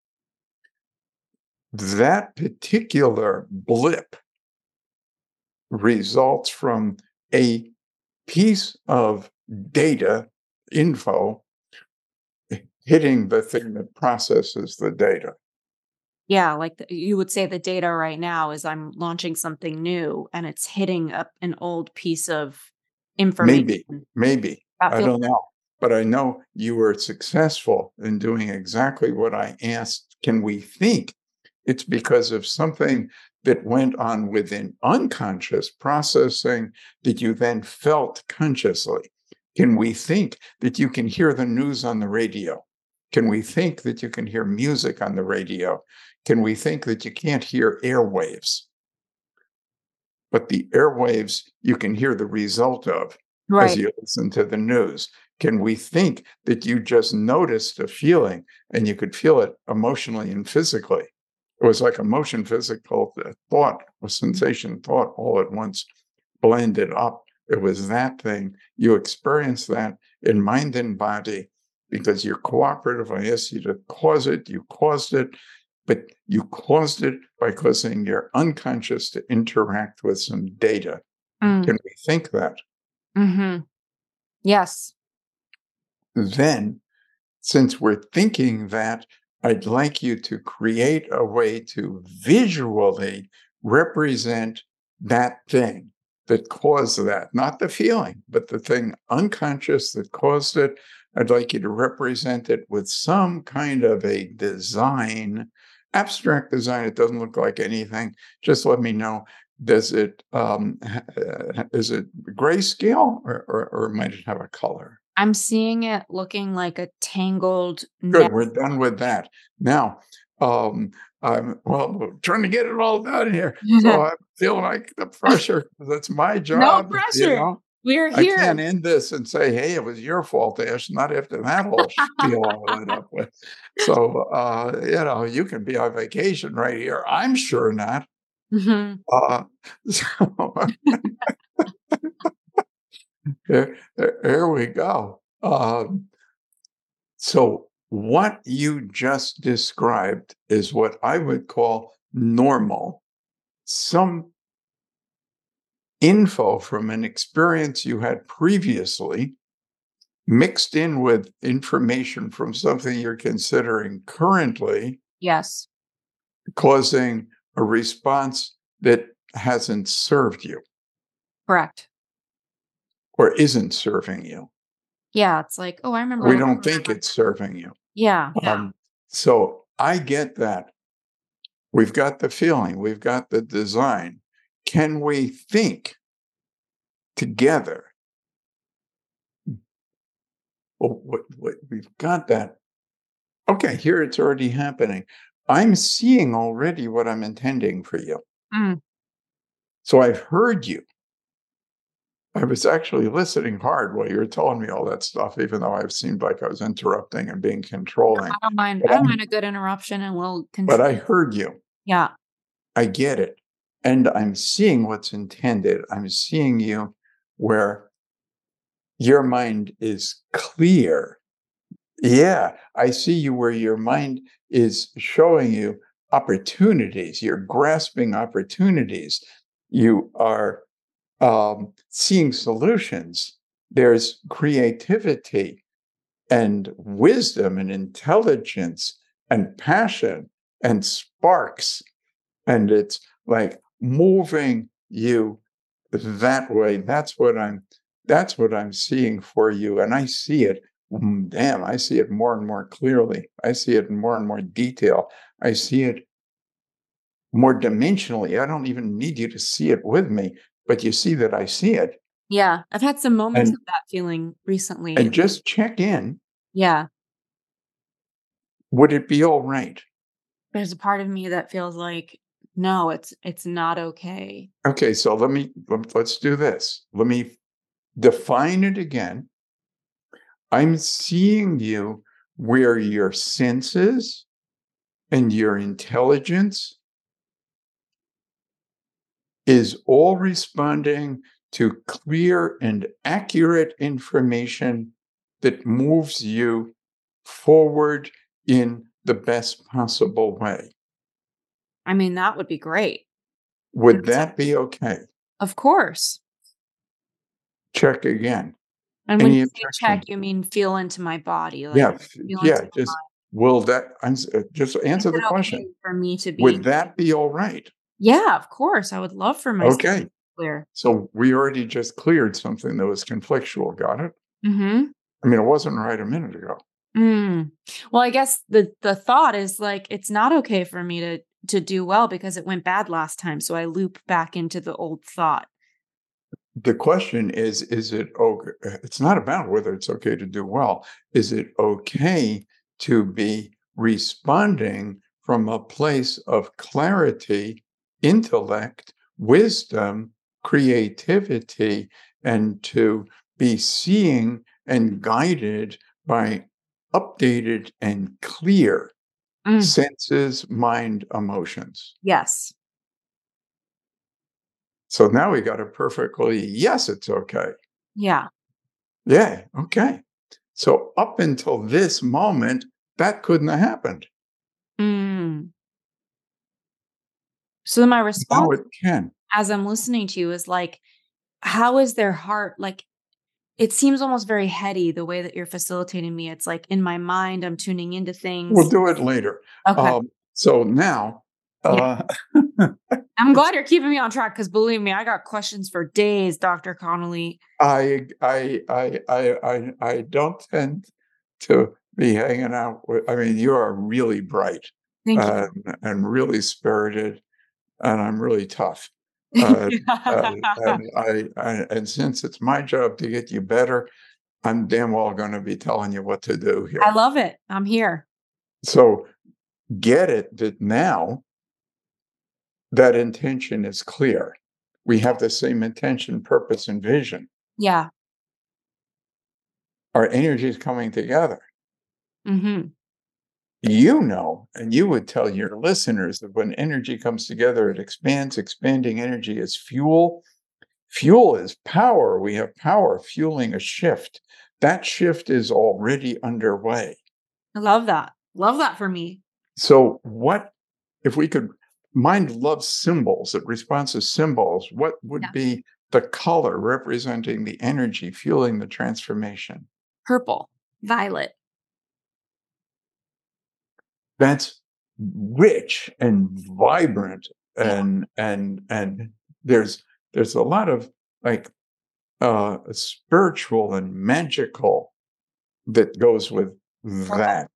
Speaker 2: That particular blip results from a piece of data, info, hitting the thing that processes the data.
Speaker 1: Yeah, like the, you would say the data right now is I'm launching something new and it's hitting up an old piece of information.
Speaker 2: Maybe.
Speaker 1: maybe
Speaker 2: I don't know. But I know you were successful in doing exactly what I asked. Can we think it's because of something that went on within unconscious processing that you then felt consciously? Can we think that you can hear the news on the radio? Can we think that you can hear music on the radio? Can we think that you can't hear airwaves? But the airwaves you can hear the result of as you listen to the news? Can we think that you just noticed a feeling and you could feel it emotionally and physically? It was like emotion, physical uh, thought, a sensation, thought all at once blended up. It was that thing. You experienced that in mind and body because you're cooperative. I asked you to cause it, you caused it, but you caused it by causing your unconscious to interact with some data.
Speaker 1: Mm.
Speaker 2: Can we think that?
Speaker 1: hmm Yes.
Speaker 2: then since we're thinking that, I'd like you to create a way to visually represent that thing that caused that, not the feeling, but the thing unconscious that caused it. I'd like you to represent it with some kind of a design, abstract design. It doesn't look like anything. Just let me know. Does it um, uh, is it grayscale or, or or might it have a color?
Speaker 1: I'm seeing it looking like a tangled
Speaker 2: Good,
Speaker 1: net.
Speaker 2: we're done with that. Now, um, I'm well trying to get it all done here. So [LAUGHS] I feel like the pressure. That's my job. you
Speaker 1: pressure.
Speaker 2: know?
Speaker 1: We're
Speaker 2: I
Speaker 1: here.
Speaker 2: can't end this and say, "Hey, it was your fault, Ash." Not after that whole spiel [LAUGHS] I went up with. So, uh, you know, you can be on vacation right here. I'm sure not.
Speaker 1: Mhm.
Speaker 2: Uh, [LAUGHS] so [LAUGHS] here, here- here we go. Um, so, what you just described is what I would call normal. Some info from an experience you had previously mixed in with information from something you're considering currently,
Speaker 1: Yes.
Speaker 2: causing a response that hasn't served you
Speaker 1: Correct.
Speaker 2: or isn't serving you.
Speaker 1: Yeah. It's like, oh, I remember.
Speaker 2: We don't think it's serving you.
Speaker 1: Yeah.
Speaker 2: Um, so I get that. we've got the feeling, we've got the design. Can we think together? Well, what, what, we've got that. Okay, here it's already happening. I'm seeing already what I'm intending for you.
Speaker 1: Mm.
Speaker 2: So I've heard you. I was actually listening hard while you were telling me all that stuff, even though I've seemed like I was interrupting and being controlling.
Speaker 1: I don't mind.
Speaker 2: But
Speaker 1: I don't
Speaker 2: I'm-
Speaker 1: mind a good interruption, and we'll Continue. But.
Speaker 2: I heard you.
Speaker 1: yeah.
Speaker 2: I get it. And I'm seeing what's intended. I'm seeing you where your mind is clear. Yeah, I see you where your mind is showing you opportunities. You're grasping opportunities. You are um, seeing solutions. There's creativity and wisdom and intelligence and passion and sparks. And it's like moving you that way. That's what I'm that's what I'm seeing for you. And I see it. mm, Damn, I see it more and more clearly. I see it in more and more detail. I see it more dimensionally. I don't even need you to see it with me, but you see that I see it.
Speaker 1: Yeah. I've had some moments
Speaker 2: And-
Speaker 1: of that feeling recently.
Speaker 2: And just check in.
Speaker 1: yeah.
Speaker 2: Would it be all right?
Speaker 1: There's a part of me that feels like, no, it's it's not okay.
Speaker 2: Okay, so let me let, let's do this. Let me define it again. I'm seeing you where your senses and your intelligence is all responding to clear and accurate information that moves you forward in the best possible way.
Speaker 1: I mean, that would be great.
Speaker 2: Would that be okay?
Speaker 1: Of course.
Speaker 2: Check again.
Speaker 1: And when
Speaker 2: Any
Speaker 1: you say check, you mean feel into my body. Like
Speaker 2: Yeah, yeah. Just will that? I'm uh, just answer the
Speaker 1: it okay
Speaker 2: question.
Speaker 1: for me to be
Speaker 2: Would that be all right?
Speaker 1: Yeah, of course. I would love for myself to
Speaker 2: Okay,
Speaker 1: be clear.
Speaker 2: so we already just cleared something that was conflictual. Got it?
Speaker 1: Mm-hmm.
Speaker 2: I mean, it wasn't right a minute ago.
Speaker 1: Mm. Well, I guess the the thought is like it's not okay for me to to do well because it went bad last time. So I loop back into the old thought.
Speaker 2: The question is: Is it okay? It's not about whether it's okay to do well. Is it okay to be responding from a place of clarity, intellect, wisdom, creativity, and to be seeing and guided by updated and clear
Speaker 1: Mm.
Speaker 2: senses, mind, emotions.
Speaker 1: Yes.
Speaker 2: So now we got a perfectly yes, it's okay.
Speaker 1: Yeah.
Speaker 2: Yeah, okay. So up until this moment, that couldn't have happened.
Speaker 1: Mm. So my
Speaker 2: Now
Speaker 1: response
Speaker 2: it can.
Speaker 1: as I'm listening to you is like, how is their heart like? It seems almost very heady the way that you're facilitating me. It's like in my mind, I'm tuning into things.
Speaker 2: We'll do it later.
Speaker 1: okay.
Speaker 2: Um, so now, uh,
Speaker 1: I'm [LAUGHS] glad you're keeping me on track because believe me, I got questions for days, Dr. Connelly.
Speaker 2: I, I, I, I, I, I don't tend to be hanging out with. I mean, you are really bright and, and really spirited, and I'm really tough. Uh, and, [LAUGHS] and I, I and since it's my job to get you better, I'm damn well going to be telling you what to do here.
Speaker 1: I love it. I'm here.
Speaker 2: so get it that now that intention is clear. We have the same intention, purpose, and vision.
Speaker 1: Yeah.
Speaker 2: Our energy is coming together.
Speaker 1: hmm
Speaker 2: You know, and you would tell your listeners that when energy comes together, it expands. Expanding energy is fuel. Fuel is power. We have power fueling a shift. That shift is already underway.
Speaker 1: I love that. Love that for me.
Speaker 2: So, what if we could? Mind loves symbols, it responds to symbols. What would
Speaker 1: Yeah.
Speaker 2: be the color representing the energy fueling the transformation?
Speaker 1: Purple, violet.
Speaker 2: That's rich and vibrant
Speaker 1: Yeah.
Speaker 2: and and and there's there's a lot of like uh spiritual and magical that goes with that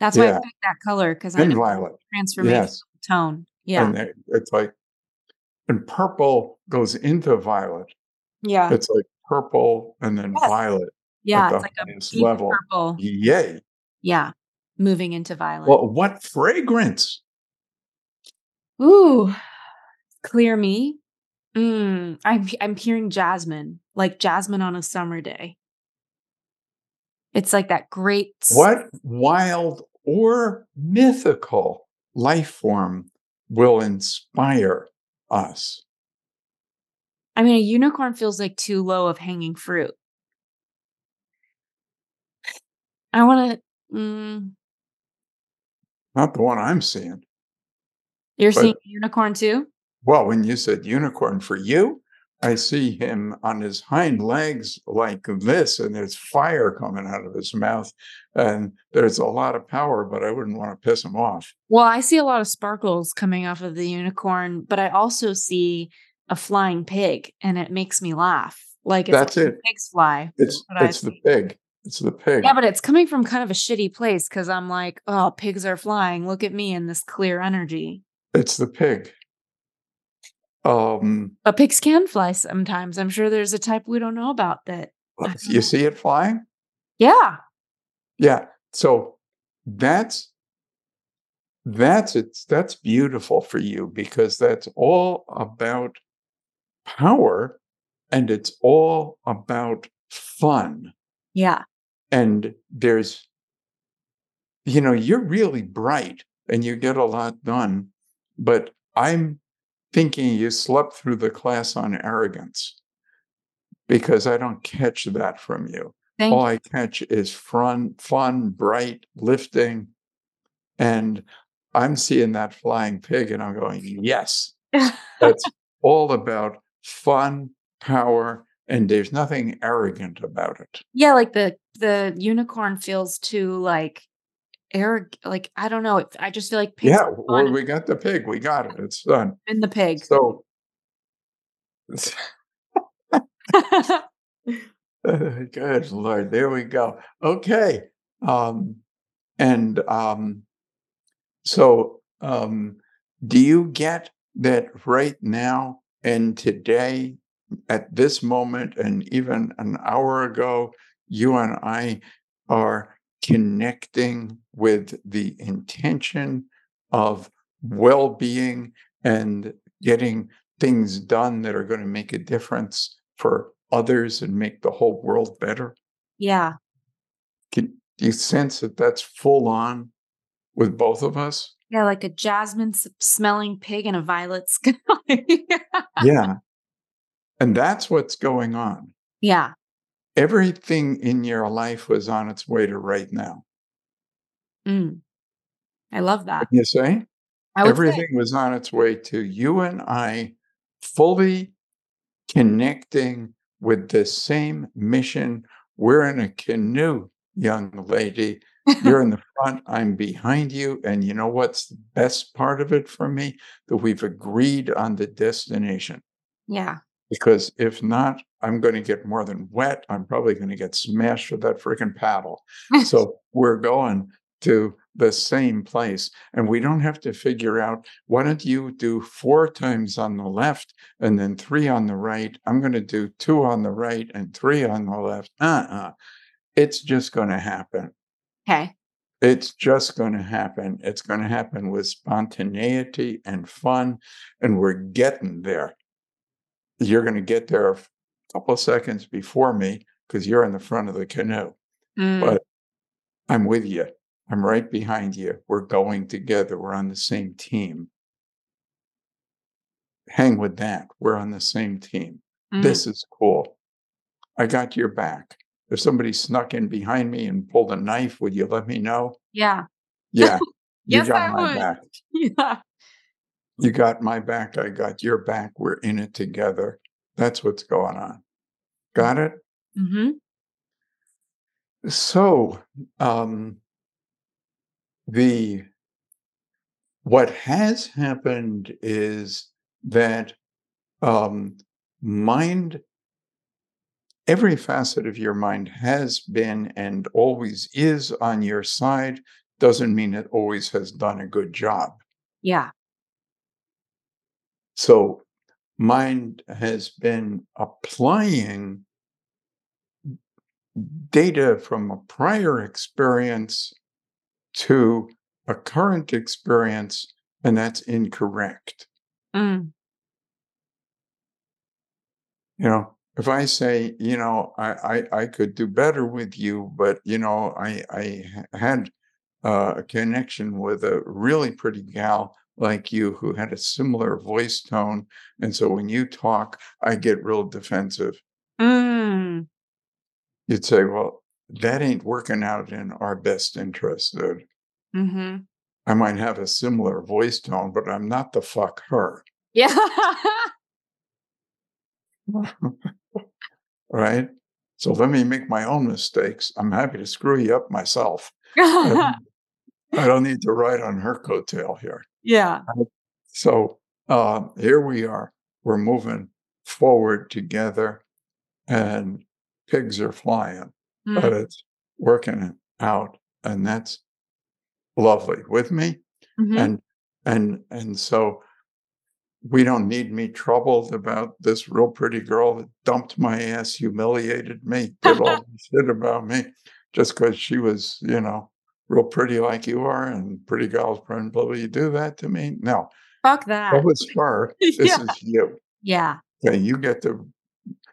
Speaker 1: That's why I picked that color because I
Speaker 2: and
Speaker 1: know
Speaker 2: violet
Speaker 1: transformation
Speaker 2: yes
Speaker 1: tone. Yeah.
Speaker 2: And it's like, and purple goes into violet.
Speaker 1: Yeah.
Speaker 2: It's like purple and then
Speaker 1: Yes.
Speaker 2: violet
Speaker 1: Yeah. It's like a
Speaker 2: level.
Speaker 1: purple.
Speaker 2: Yay.
Speaker 1: Yeah. Moving into violet.
Speaker 2: Well, what fragrance?
Speaker 1: Ooh. Clear me. Mm, I'm I'm hearing jasmine, like jasmine on a summer day. It's like that great
Speaker 2: What wild or mythical life form will inspire us?
Speaker 1: I mean, a unicorn feels like too low of hanging fruit. [SIGHS] I want to. Mm,
Speaker 2: Not the one I'm seeing.
Speaker 1: you're
Speaker 2: But-
Speaker 1: seeing a unicorn too?
Speaker 2: Well, when you said unicorn for you, I see him on his hind legs like this, and there's fire coming out of his mouth, and there's a lot of power, but I wouldn't want to piss him off.
Speaker 1: Well, I see a lot of sparkles coming off of the unicorn, but I also see a flying pig, and it makes me laugh. Like it's
Speaker 2: That's it.
Speaker 1: Pigs fly.
Speaker 2: It's it's the pig. It's the pig.
Speaker 1: Yeah, but it's coming from kind of a shitty place because I'm like, oh, pigs are flying. Look at me in this clear energy.
Speaker 2: It's the pig. Um,
Speaker 1: But pigs can fly sometimes. I'm sure there's a type we don't know about that.
Speaker 2: You see it flying?
Speaker 1: Yeah.
Speaker 2: Yeah. So that's that's it's that's beautiful for you because that's all about power and it's all about fun.
Speaker 1: Yeah.
Speaker 2: And there's you know, you're really bright and you get a lot done, but I'm thinking you slept through the class on arrogance because I don't catch that from you
Speaker 1: Thank
Speaker 2: all I catch is fun, fun, bright, lifting. And I'm seeing that flying pig and I'm going, yes, [LAUGHS] that's all about fun, power, and there's nothing arrogant about it.
Speaker 1: yeah, like the the unicorn feels too like arrogant. Like I don't know. I just feel like pigs
Speaker 2: yeah, well, we got the pig. We got it. It's done.
Speaker 1: in the pig.
Speaker 2: So, [LAUGHS] [LAUGHS] good Lord, there we go. Okay. Um, and um, so, um, do you get that right now and today, at this moment, and even an hour ago, you and I are connecting with the intention of well being and getting things done that are going to make a difference for others and make the whole world better?
Speaker 1: yeah.
Speaker 2: Can do you sense that that's full on with both of us?
Speaker 1: Yeah, like a jasmine smelling pig and a violet [LAUGHS] sky.
Speaker 2: Yeah. And that's what's going on.
Speaker 1: yeah.
Speaker 2: Everything in your life was on its way to right now.
Speaker 1: Mm. I love that.
Speaker 2: You say?
Speaker 1: Would say.
Speaker 2: Everything was on its way to you and I fully connecting with the same mission. We're in a canoe, young lady. [LAUGHS] You're in the front, I'm behind you. And you know what's the best part of it for me? That we've agreed on the destination.
Speaker 1: Yeah.
Speaker 2: Because if not, I'm going to get more than wet. I'm probably going to get smashed with that freaking paddle. So [LAUGHS] we're going to the same place. And we don't have to figure out why don't you do four times on the left and then three on the right? I'm going to do two on the right and three on the left. Uh uh It's just going to happen.
Speaker 1: okay.
Speaker 2: It's just going to happen. It's going to happen with spontaneity and fun. And we're getting there. You're going to get there a couple of seconds before me because you're in the front of the canoe.
Speaker 1: Mm.
Speaker 2: But I'm with you. I'm right behind you. We're going together. We're on the same team. Hang with that. We're on the same team.
Speaker 1: Mm.
Speaker 2: This is cool. I got your back. If somebody snuck in behind me and pulled a knife, would you let me know?
Speaker 1: Yeah.
Speaker 2: Yeah. [LAUGHS] You
Speaker 1: Yes,
Speaker 2: got
Speaker 1: I
Speaker 2: my
Speaker 1: would.
Speaker 2: back. [LAUGHS]
Speaker 1: Yeah.
Speaker 2: You got my back. I got your back. We're in it together. That's what's going on. Got it?
Speaker 1: hmm
Speaker 2: So, um, the what has happened is that um, mind, every facet of your mind has been and always is on your side. Doesn't mean it always has done a good job.
Speaker 1: Yeah.
Speaker 2: So mind has been applying data from a prior experience to a current experience, and that's incorrect.
Speaker 1: Mm.
Speaker 2: You know, if I say, you know, I, I, I could do better with you, but you know, I I had uh, a connection with a really pretty gal like you who had a similar voice tone, and so when you talk, I get real defensive.
Speaker 1: Mm.
Speaker 2: You'd say, well, that ain't working out in our best interest, dude.
Speaker 1: hmm
Speaker 2: I might have a similar voice tone, but I'm not the fuck her.
Speaker 1: Yeah. [LAUGHS] [LAUGHS]
Speaker 2: right? So let me make my own mistakes. I'm happy to screw you up myself. [LAUGHS] I don't need to ride on her coattail here.
Speaker 1: Yeah.
Speaker 2: So uh, here we are. We're moving forward together, and pigs are flying, but
Speaker 1: Mm.
Speaker 2: it's working out, and that's lovely with me.
Speaker 1: Mhm.
Speaker 2: And and and so we don't need me troubled about this real pretty girl that dumped my ass, humiliated me, did all [LAUGHS] this shit about me, just because she was, you know, real pretty like you are, and pretty girls probably do that to me. No,
Speaker 1: Fuck that.
Speaker 2: that was her. [LAUGHS] This
Speaker 1: yeah.
Speaker 2: is you.
Speaker 1: Yeah.
Speaker 2: Okay, you get to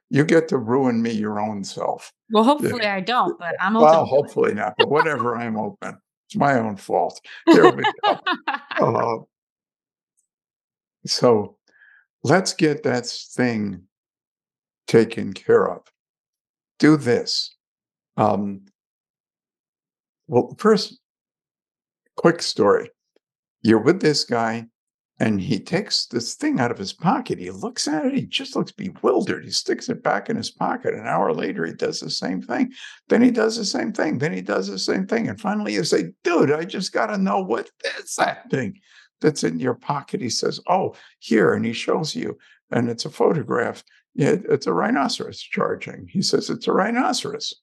Speaker 2: you get to ruin me your own self.
Speaker 1: Well, hopefully I don't, but I'm open.
Speaker 2: Well, hopefully not, but whatever, I'm open. It's my own fault. [LAUGHS] There we go. Uh, so let's get that thing taken care of. Do this. Um, well, first, quick story. You're with this guy, and he takes this thing out of his pocket. He looks at it. He just looks bewildered. He sticks it back in his pocket. An hour later, he does the same thing. Then he does the same thing. Then he does the same thing. And finally, you say, Dude, I just got to know what is that thing that's in your pocket. He says, Oh, here. And he shows you. And it's a photograph. It's a rhinoceros charging. He says, It's a rhinoceros.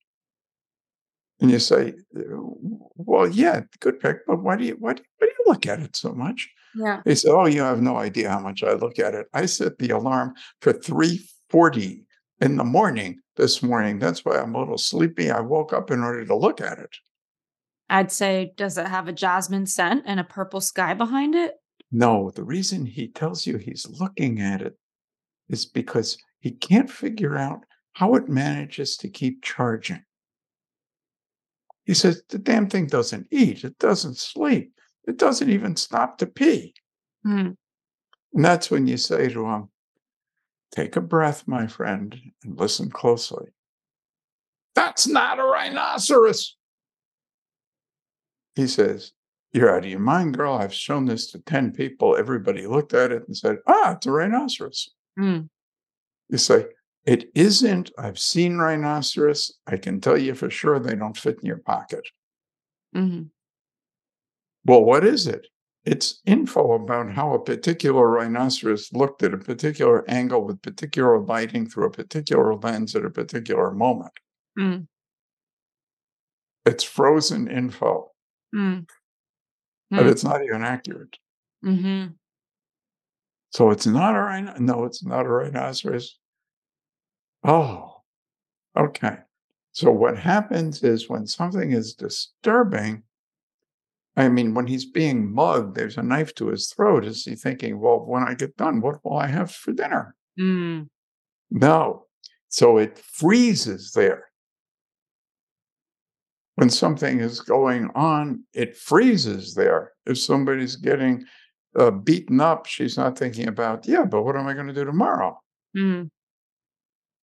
Speaker 2: And you say, Well, yeah, good pick, but why do you why do, why do you look at it so much?
Speaker 1: yeah.
Speaker 2: He said, Oh, you have no idea how much I look at it. I set the alarm for 340 in the morning this morning. That's why I'm a little sleepy. I woke up in order to look at it.
Speaker 1: I'd say, does it have a jasmine scent and a purple sky behind it?
Speaker 2: No, the reason he tells you he's looking at it is because he can't figure out how it manages to keep charging. He says, The damn thing doesn't eat, it doesn't sleep, it doesn't even stop to pee.
Speaker 1: Hmm.
Speaker 2: And that's when you say to him, Take a breath, my friend, and listen closely. That's not a rhinoceros. He says, You're out of your mind, girl. I've shown this to 10 people. Everybody looked at it and said, Ah, it's a rhinoceros.
Speaker 1: Hmm.
Speaker 2: You say, It isn't. I've seen rhinoceros. I can tell you for sure they don't fit in your pocket.
Speaker 1: Mhm.
Speaker 2: Well, what is it? It's info about how a particular rhinoceros looked at a particular angle with particular lighting through a particular lens at a particular moment.
Speaker 1: Hmm.
Speaker 2: It's frozen info,
Speaker 1: Hmm.
Speaker 2: but
Speaker 1: Hmm.
Speaker 2: it's not even accurate.
Speaker 1: Mhm.
Speaker 2: So it's not a rhino. No, it's not a rhinoceros. Oh, okay. So what happens is when something is disturbing, I mean, when he's being mugged, there's a knife to his throat. Is he thinking, well, when I get done, what will I have for dinner?
Speaker 1: Hmm.
Speaker 2: No. So it freezes there. When something is going on, it freezes there. If somebody's getting uh, beaten up, she's not thinking about, yeah, but what am I going to do tomorrow?
Speaker 1: Hmm.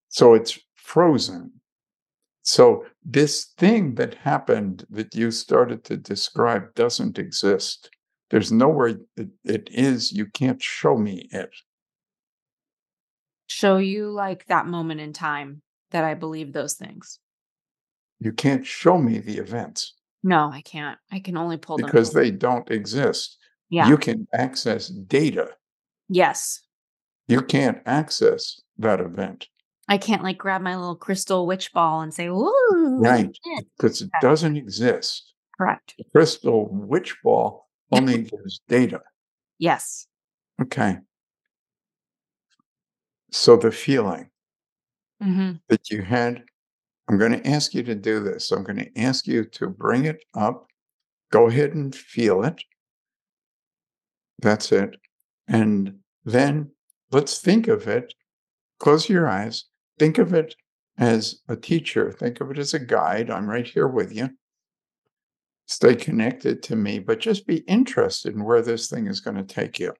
Speaker 2: So it's frozen. So this thing that happened that you started to describe doesn't exist. There's nowhere it, it is. You can't show me it.
Speaker 1: Show you like that moment in time that I believe those things.
Speaker 2: You can't show me the events
Speaker 1: No, I can't. I can only pull them.
Speaker 2: because
Speaker 1: from-
Speaker 2: they don't exist.
Speaker 1: yeah.
Speaker 2: You can access data.
Speaker 1: yes.
Speaker 2: You can't access that event,
Speaker 1: I can't like grab my little crystal witch ball and say, "Ooh,
Speaker 2: Right.
Speaker 1: shit."
Speaker 2: because it doesn't exist.
Speaker 1: Correct.
Speaker 2: The crystal witch ball only gives data.
Speaker 1: Yes.
Speaker 2: Okay. So the feeling
Speaker 1: hmm
Speaker 2: that you had, I'm going to ask you to do this. I'm going to ask you to bring it up. Go ahead and feel it. That's it. And then let's think of it. Close your eyes. Think of it as a teacher. Think of it as a guide. I'm right here with you. Stay connected to me, but just be interested in where this thing is going to take you.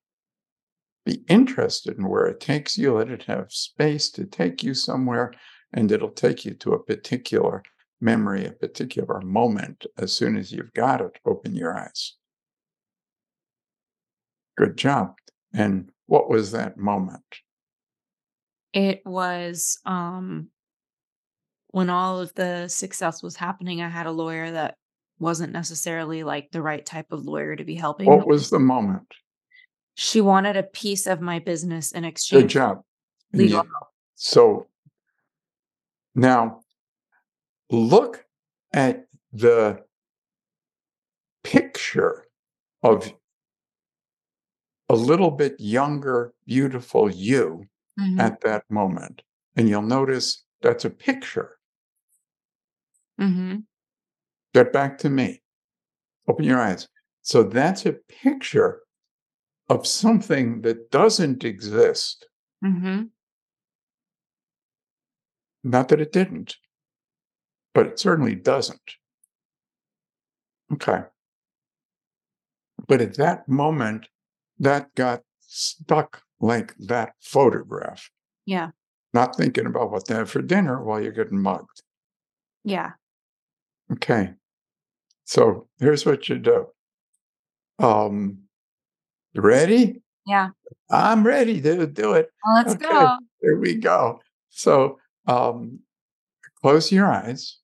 Speaker 2: Be interested in where it takes you. Let it have space to take you somewhere, and it'll take you to a particular memory, a particular moment. As soon as you've got it, open your eyes. Good job. And what was that moment?
Speaker 1: It was um when all of the success was happening, I had a lawyer that wasn't necessarily like the right type of lawyer to be helping
Speaker 2: What was the moment?
Speaker 1: She wanted a piece of my business in exchange Good
Speaker 2: job.
Speaker 1: Legal
Speaker 2: you, so now look at the picture of a little bit younger, beautiful you
Speaker 1: Mhm,
Speaker 2: at that moment. And you'll notice that's a picture.
Speaker 1: mhm,
Speaker 2: Get back to me. Open your eyes. So that's a picture of something that doesn't exist.
Speaker 1: mhm,
Speaker 2: Not that it didn't, but it certainly doesn't. Okay. But at that moment, that got stuck like that photograph,
Speaker 1: Yeah,
Speaker 2: not thinking about what to have for dinner while you're getting mugged.
Speaker 1: yeah.
Speaker 2: Okay. So here's what you do. Um, you ready?
Speaker 1: Yeah.
Speaker 2: I'm ready to do it.
Speaker 1: Well, let's
Speaker 2: Okay.
Speaker 1: go.
Speaker 2: There we go. So um, close your eyes.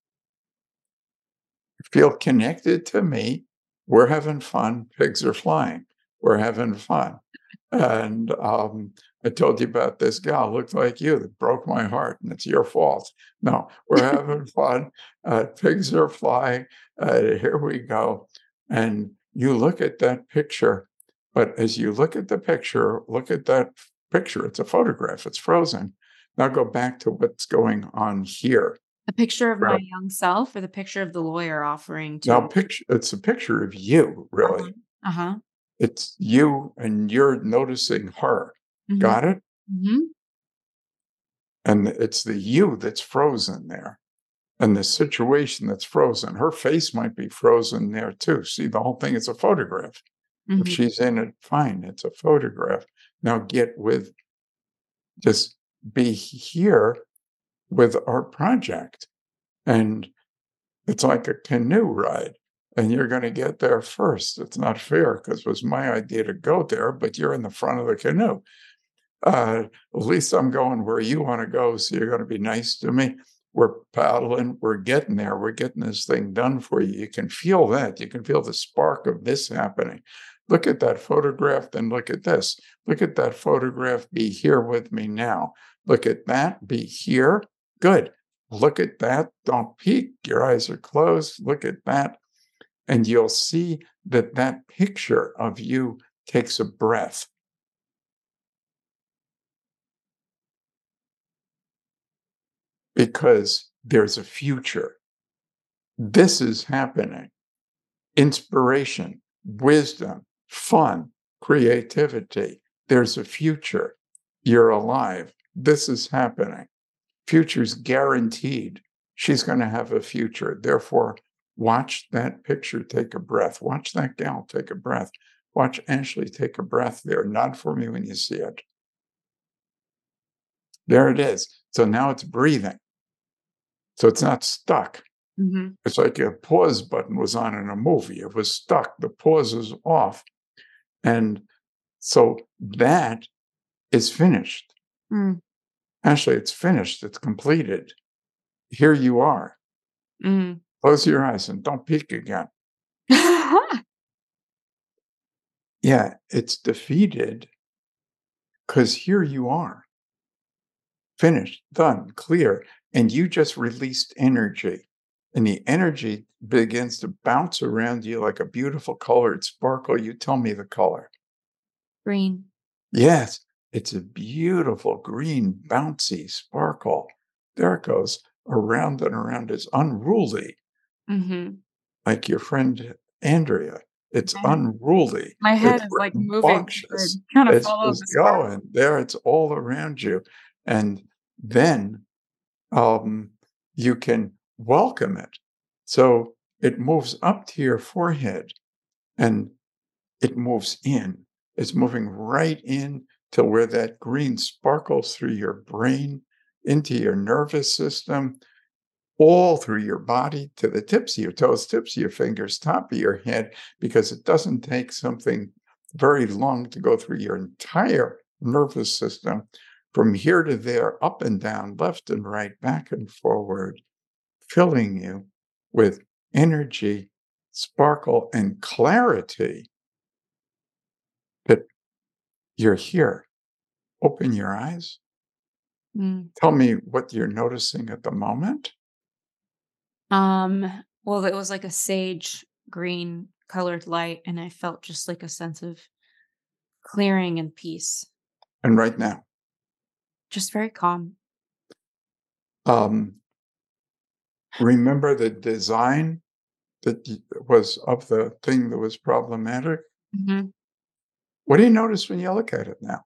Speaker 2: Feel connected to me. We're having fun. Pigs are flying. We're having fun. And um, I told you about this gal, looked like you, that broke my heart, and it's your fault. No, we're having [LAUGHS] fun. Uh, pigs are flying. Uh, here we go. And you look at that picture, but as you look at the picture, look at that picture. It's a photograph, it's frozen. Now go back to what's going on here.
Speaker 1: A picture of my young self or the picture of the lawyer offering
Speaker 2: Now,
Speaker 1: to
Speaker 2: picture it's a picture of you, really.
Speaker 1: Uh-huh.
Speaker 2: It's you and you're noticing her.
Speaker 1: Mhm,
Speaker 2: Got it?
Speaker 1: mhm,
Speaker 2: And it's the you that's frozen there. And the situation that's frozen. Her face might be frozen there too. See, the whole thing is a photograph. If
Speaker 1: mhm.
Speaker 2: she's in it, fine, it's a photograph. Now get with just be here with our project. And it's like a canoe ride. And you're going to get there first. It's not fair because it was my idea to go there, but you're in the front of the canoe. Uh, at least I'm going where you want to go. So you're going to be nice to me. We're paddling, we're getting there, we're getting this thing done for you. You can feel that. You can feel the spark of this happening. Look at that photograph, then look at this. Look at that photograph. Be here with me now. Look at that. Be here. Good. Look at that. Don't peek. Your eyes are closed. Look at that. And you'll see that that picture of you takes a breath. because there's a future. This is happening. Inspiration, wisdom, fun, creativity. There's a future. You're alive. This is happening. Future's guaranteed. She's going to have a future. Therefore, watch that picture take a breath. Watch that gal take a breath. Watch Ashley take a breath there. Nod for me when you see it. There it is. So now it's breathing. So it's not stuck.
Speaker 1: Mhm.
Speaker 2: It's like a pause button was on in a movie. It was stuck. The pause is off. And so that is finished.
Speaker 1: Mm,
Speaker 2: Actually, it's finished. It's completed. Here you are.
Speaker 1: mm.
Speaker 2: Close your eyes and don't peek again. [LAUGHS] Yeah, it's defeated because here you are. Finished, done, clear. And you just released energy. And the energy begins to bounce around you like a beautiful colored sparkle. You tell me the color.
Speaker 1: Green.
Speaker 2: Yes, it's a beautiful green, bouncy sparkle. There it goes around and around. It's unruly,
Speaker 1: Mm-hmm.
Speaker 2: like your friend Andrea. It's
Speaker 1: My-
Speaker 2: unruly.
Speaker 1: My head
Speaker 2: It's
Speaker 1: is like moving.
Speaker 2: rambunctious.
Speaker 1: Kind of
Speaker 2: It's just
Speaker 1: the
Speaker 2: going there. It's all around you, and then um, you can welcome it. So it moves up to your forehead, and it moves in. It's moving right in to where that green sparkles through your brain, into your nervous system, all through your body to the tips of your toes, tips of your fingers, top of your head, because it doesn't take something very long to go through your entire nervous system from here to there, up and down, left and right, back and forward, filling you with energy, sparkle, and clarity that you're here. Open your eyes.
Speaker 1: Mm.
Speaker 2: Tell me what you're noticing at the moment.
Speaker 1: Um, well, it was like a sage green colored light, and I felt just like a sense of clearing and peace.
Speaker 2: And right now,
Speaker 1: Just very calm.
Speaker 2: um, remember the design that was of the thing that was problematic?
Speaker 1: Mhm.
Speaker 2: What do you notice when you look at it now?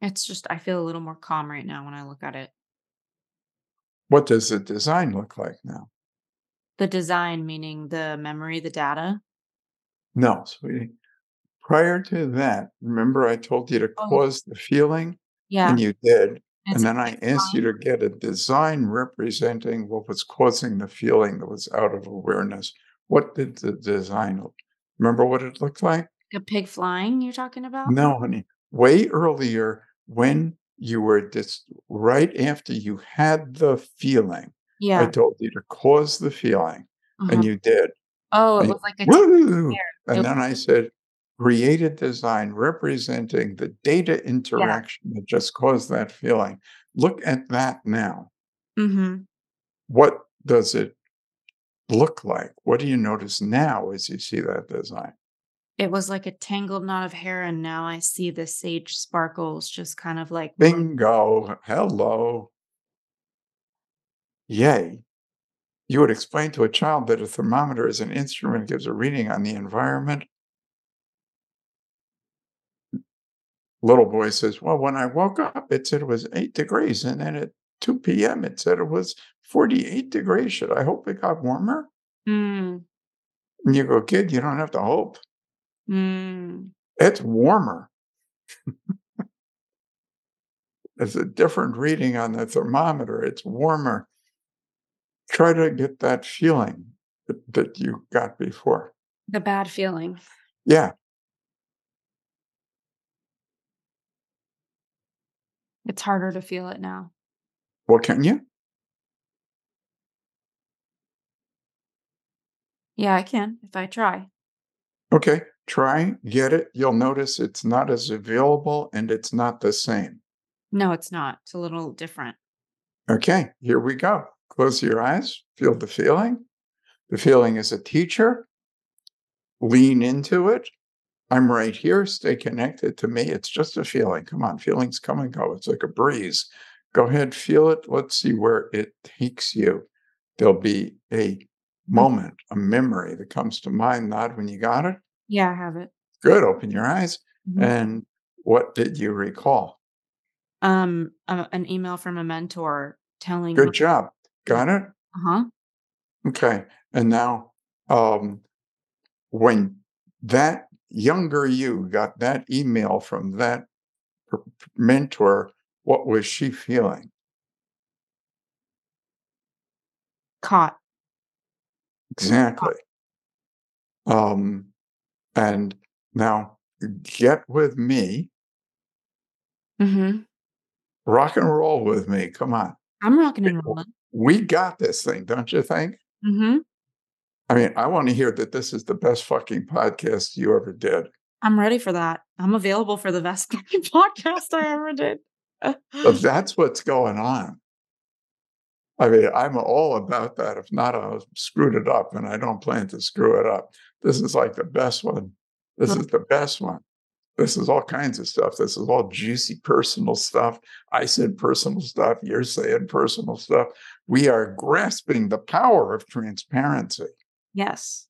Speaker 1: It's just I feel a little more calm right now when I look at it.
Speaker 2: What does the design look like now?
Speaker 1: The design, meaning the memory, the data.
Speaker 2: No, sweetie. Prior to that, remember I told you to
Speaker 1: Oh.
Speaker 2: cause the feeling,
Speaker 1: Yeah.
Speaker 2: and you did.
Speaker 1: it's
Speaker 2: And then I asked you to get a design representing what was causing the feeling that was out of awareness. What did the design look? Remember what it looked like?
Speaker 1: a pig flying you're talking about?
Speaker 2: No, honey. Way earlier, when you were just right after you had the feeling,
Speaker 1: Yeah.
Speaker 2: I told you to cause the feeling, and you did.
Speaker 1: Oh, it
Speaker 2: and
Speaker 1: was like a
Speaker 2: Woo! And then I said, create a design representing the data interaction that just caused that feeling. Look at that now.
Speaker 1: Mhm.
Speaker 2: What does it look like? What do you notice now as you see that design?
Speaker 1: It was like a tangled knot of hair, and now I see the sage sparkles just kind of like.
Speaker 2: Bingo. Hello. Yay. You would explain to a child that a thermometer is an instrument, gives a reading on the environment. Little boy says, Well, when I woke up, it said it was eight degrees. And then at 2 p.m., it said it was 48 degrees. Should I hope it got warmer?
Speaker 1: Mm,
Speaker 2: And you go, Kid, you don't have to hope.
Speaker 1: Mm.
Speaker 2: It's warmer. it's a different reading on the thermometer. It's warmer. Try to get that feeling that, that you got before.
Speaker 1: The bad feeling.
Speaker 2: Yeah.
Speaker 1: It's harder to feel it now.
Speaker 2: Well, can you?
Speaker 1: Yeah, I can if I try.
Speaker 2: Okay. Try, get it. You'll notice it's not as available and it's not the same.
Speaker 1: No, it's not. It's a little different.
Speaker 2: Okay. Here we go. Close your eyes. Feel the feeling. The feeling is a teacher. Lean into it. I'm right here. Stay connected to me. It's just a feeling. Come on, feelings come and go. It's like a breeze. Go ahead, feel it. Let's see where it takes you. There'll be a hmm. moment, a memory that comes to mind. not when you got it.
Speaker 1: Yeah, I have it.
Speaker 2: Good. Open your eyes.
Speaker 1: Mhm.
Speaker 2: And what did you recall?
Speaker 1: Um, a- an email from a mentor telling
Speaker 2: Good job. Got it?
Speaker 1: Uh huh.
Speaker 2: Okay. And now, um, when that younger you got that email from that mentor, what was she feeling?
Speaker 1: Caught.
Speaker 2: Exactly. Um, and now get with me,
Speaker 1: Mm-hmm.
Speaker 2: rock and roll with me. Come on.
Speaker 1: I'm rocking and rolling.
Speaker 2: We got this thing, don't you think?
Speaker 1: Mm-hmm.
Speaker 2: I mean, I want to hear that this is the best fucking podcast you ever did.
Speaker 1: I'm ready for that. I'm available for the best [LAUGHS] fucking podcast I ever did.
Speaker 2: But [LAUGHS] that's what's going on. I mean, I'm all about that. If not, I'll screwed it up, and I don't plan to screw it up. This is like the best one This is the best one. This is all kinds of stuff. This is all juicy personal stuff. I said personal stuff. You're saying personal stuff. We are grasping the power of transparency.
Speaker 1: Yes.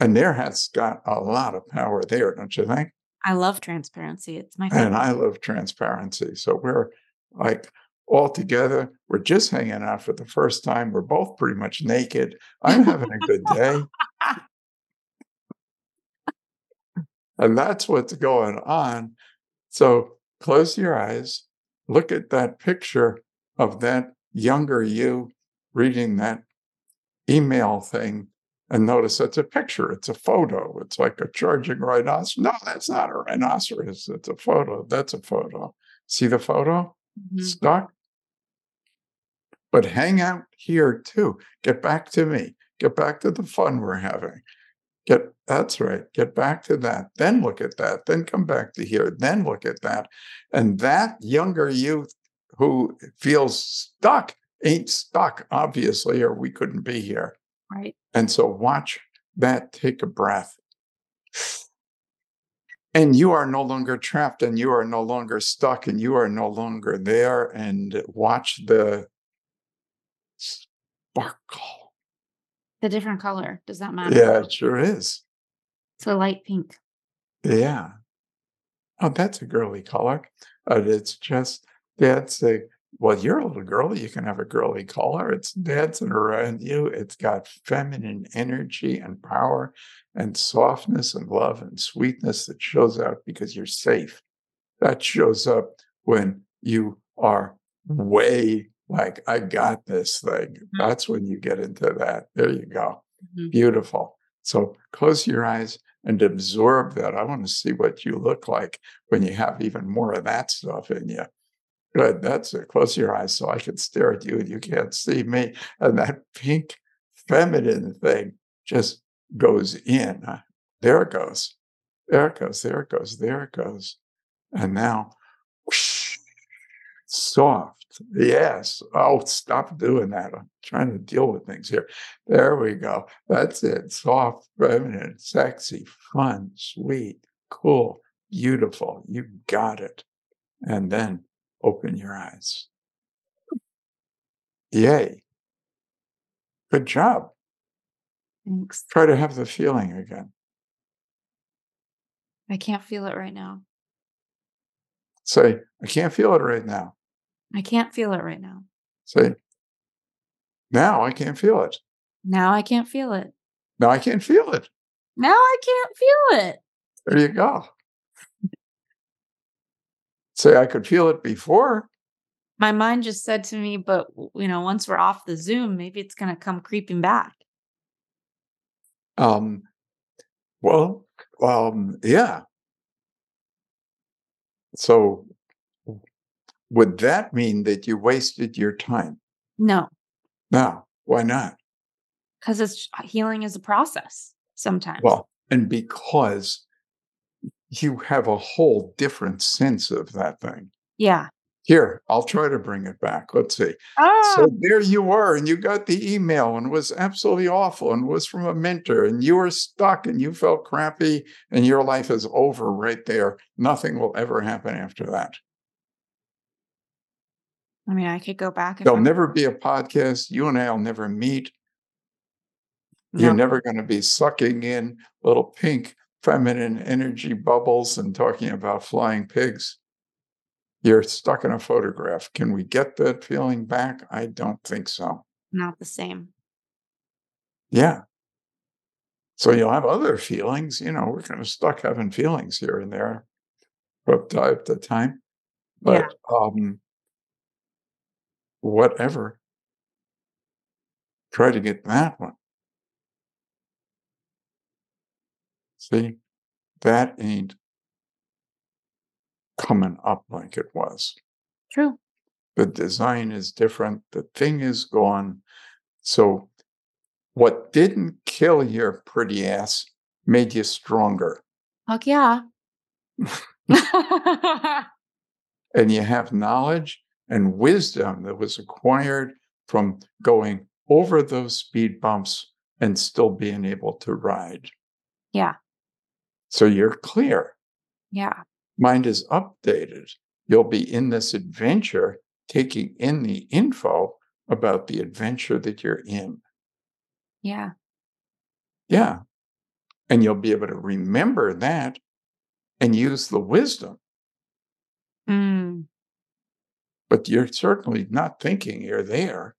Speaker 2: And there has got a lot of power there, don't you think?
Speaker 1: I love transparency. It's my favorite.
Speaker 2: And I love transparency. So we're like all together. We're just hanging out for the first time. We're both pretty much naked. I'm having a good day. [LAUGHS] and that's what's going on. So close your eyes, look at that picture of that younger you reading that email thing and notice it's a picture, it's a photo. It's like a charging rhinoceros. No, that's not a rhinoceros. It's a photo. That's a photo. See the photo? Mm-hmm. Stuck? But hang out here too. Get back to me. Get back to the fun we're having. Get that's right. Get back to that. Then look at that. Then come back to here. Then look at that. And that younger youth who feels stuck ain't stuck, obviously, or we couldn't be here.
Speaker 1: Right.
Speaker 2: And so watch that take a breath. And you are no longer trapped and you are no longer stuck and you are no longer there. And watch the sparkle.
Speaker 1: The different color. Does that matter?
Speaker 2: Yeah, it sure is.
Speaker 1: It's a light pink.
Speaker 2: Yeah. Oh, that's a girly color. But it's just that's a well, you're a little girl. You can have a girly color. It's dancing around you. It's got feminine energy and power and softness and love and sweetness that shows out because you're safe. That shows up when you are way like, I got this thing. Mm-hmm. That's when you get into that. There you go. Mm-hmm. Beautiful. So close your eyes and absorb that. I want to see what you look like when you have even more of that stuff in you. Good. That's it. Close your eyes so I can stare at you and you can't see me. And that pink feminine thing just goes in. There it goes. There it goes. There it goes. There it goes. And now, whoosh, soft. Yes. Oh, stop doing that. I'm trying to deal with things here. There we go. That's it. Soft, feminine, sexy, fun, sweet, cool, beautiful. You got it. And then Open your eyes. Yay. Good job.
Speaker 1: Thanks.
Speaker 2: Try to have the feeling again.
Speaker 1: I can't feel it right now.
Speaker 2: Say, I can't feel it right now.
Speaker 1: I can't feel it right now.
Speaker 2: Say, now I can't feel it.
Speaker 1: Now I can't feel it.
Speaker 2: Now I can't feel it.
Speaker 1: Now I can't feel it.
Speaker 2: There you go say I could feel it before.
Speaker 1: My mind just said to me, but you know, once we're off the Zoom, maybe it's going to come creeping back.
Speaker 2: Um, well, um, yeah. So, would that mean that you wasted your time?
Speaker 1: No.
Speaker 2: No. Why not?
Speaker 1: Because it's healing is a process sometimes.
Speaker 2: Well, and because you have a whole different sense of that thing.
Speaker 1: Yeah.
Speaker 2: Here, I'll try to bring it back. Let's see.
Speaker 1: Ah.
Speaker 2: So there you were, and you got the email, and it was absolutely awful, and was from a mentor, and you were stuck, and you felt crappy, and your life is over right there. Nothing will ever happen after that.
Speaker 1: I mean, I could go back.
Speaker 2: There'll I'm... never be a podcast. You and I'll never meet. No. You're never going to be sucking in little pink feminine energy bubbles and talking about flying pigs. You're stuck in a photograph. Can we get that feeling back? I don't think so.
Speaker 1: Not the same.
Speaker 2: Yeah. So you'll have other feelings. You know, we're kind of stuck having feelings here and there from time to time. But yeah. um, whatever. Try to get that one. See, that ain't coming up like it was.
Speaker 1: True.
Speaker 2: The design is different. The thing is gone. So, what didn't kill your pretty ass made you stronger.
Speaker 1: Fuck yeah. [LAUGHS] [LAUGHS]
Speaker 2: and you have knowledge and wisdom that was acquired from going over those speed bumps and still being able to ride.
Speaker 1: Yeah.
Speaker 2: So you're clear.
Speaker 1: Yeah.
Speaker 2: Mind is updated. You'll be in this adventure, taking in the info about the adventure that you're in.
Speaker 1: Yeah.
Speaker 2: Yeah. And you'll be able to remember that and use the wisdom.
Speaker 1: Mm.
Speaker 2: But you're certainly not thinking you're there.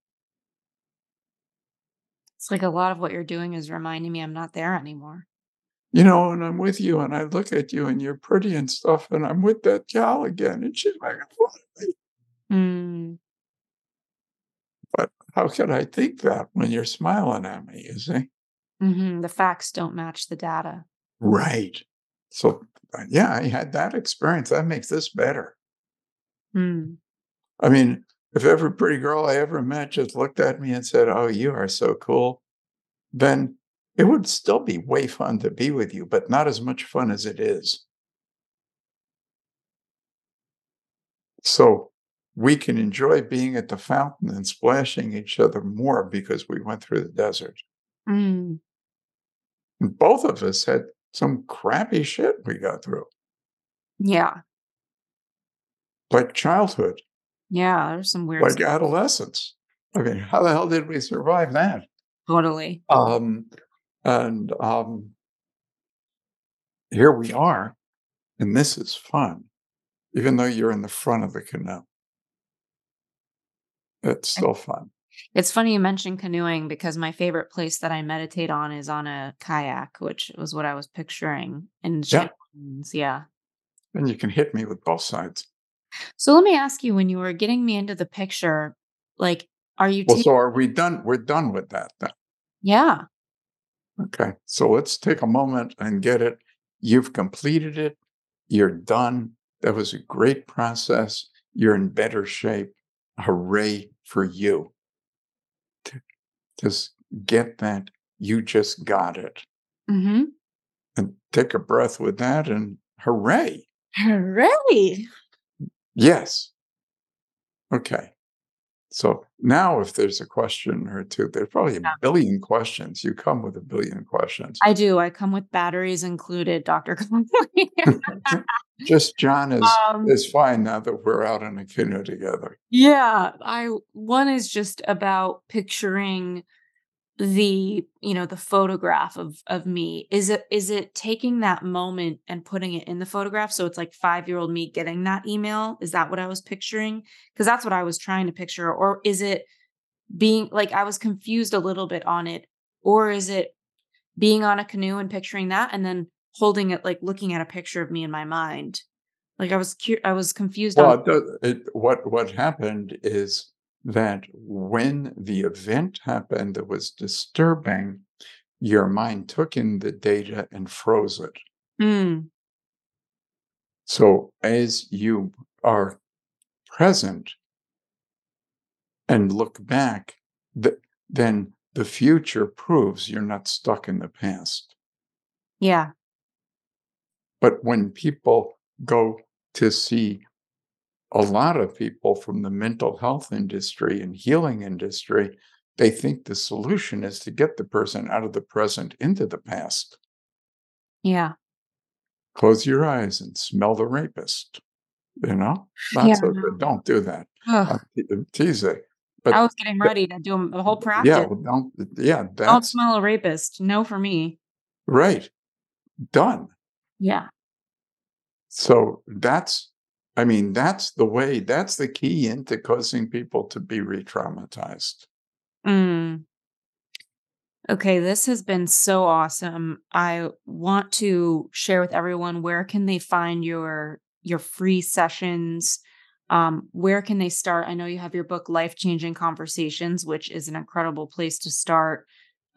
Speaker 1: It's like a lot of what you're doing is reminding me I'm not there anymore.
Speaker 2: You know, and I'm with you and I look at you and you're pretty and stuff, and I'm with that gal again, and she's making fun of me.
Speaker 1: Mm.
Speaker 2: But how could I think that when you're smiling at me, you see?
Speaker 1: hmm The facts don't match the data.
Speaker 2: Right. So, uh, yeah, I had that experience. That makes this better.
Speaker 1: Mm.
Speaker 2: I mean, if every pretty girl I ever met just looked at me and said, Oh, you are so cool, then it would still be way fun to be with you, but not as much fun as it is. So we can enjoy being at the fountain and splashing each other more because we went through the desert.
Speaker 1: Mm.
Speaker 2: And both of us had some crappy shit we got through,
Speaker 1: Yeah.
Speaker 2: like childhood,
Speaker 1: Yeah. There's some weird
Speaker 2: like
Speaker 1: stuff.
Speaker 2: adolescence. I mean, how the hell did we survive that?
Speaker 1: Totally.
Speaker 2: Um, and um, here we are, and this is fun, even though you're in the front of the canoe. It's still fun.
Speaker 1: It's funny you mentioned canoeing because my favorite place that I meditate on is on a kayak, which was what I was picturing. And
Speaker 2: Yeah.
Speaker 1: yeah.
Speaker 2: And you can hit me with both sides.
Speaker 1: So let me ask you when you were getting me into the picture, like, are you
Speaker 2: Well,
Speaker 1: taking?
Speaker 2: so are we done? We're done with that then.
Speaker 1: yeah.
Speaker 2: Okay. So let's take a moment and get it. You've completed it. You're done. That was a great process. You're in better shape. Hooray for you. Just get that. You just got it.
Speaker 1: Mm-hmm.
Speaker 2: And take a breath with that and hooray.
Speaker 1: Hooray.
Speaker 2: Yes. Okay. So now, if there's a question or two, there's probably a
Speaker 1: Yeah.
Speaker 2: billion questions. You come with a billion questions.
Speaker 1: I do. I come with batteries included, Dr. [LAUGHS]
Speaker 2: Just Jon is
Speaker 1: um,
Speaker 2: is fine now that we're out in a canoe together.
Speaker 1: yeah. I one is just about picturing the you know the photograph of of me is it is it taking that moment and putting it in the photograph? So it's like 5 year old me getting that email is that what i was picturing? Because that's what i was trying to picture or is it being like i was confused a little bit on it or is it being on a canoe and picturing that and then holding it like looking at a picture of me in my mind? Like i was cu- i was confused
Speaker 2: Well,
Speaker 1: on
Speaker 2: it, it, what what happened is that when the event happened that was disturbing, your mind took in the data and froze it.
Speaker 1: Mm,
Speaker 2: So as you are present and look back, th- then the future proves you're not stuck in the past.
Speaker 1: yeah
Speaker 2: But when people go to see a lot of people from the mental health industry and healing industry, they think the solution is to get the person out of the present into the past.
Speaker 1: yeah
Speaker 2: Close your eyes and smell the rapist. You know,
Speaker 1: yeah
Speaker 2: so. Don't do that.
Speaker 1: Ugh.
Speaker 2: I'm te- I'm.
Speaker 1: I was getting ready to do a whole practice.
Speaker 2: yeah, well, don't. Yeah,
Speaker 1: Don't smell a rapist. No for me.
Speaker 2: right. Done.
Speaker 1: Yeah.
Speaker 2: So that's, I mean, that's the way, that's the key into causing people to be re traumatized.
Speaker 1: Mm. Okay, this has been so awesome. I want to share with everyone where can they find your your free sessions? Um, where can they start? I know you have your book Life Changing Conversations, which is an incredible place to start.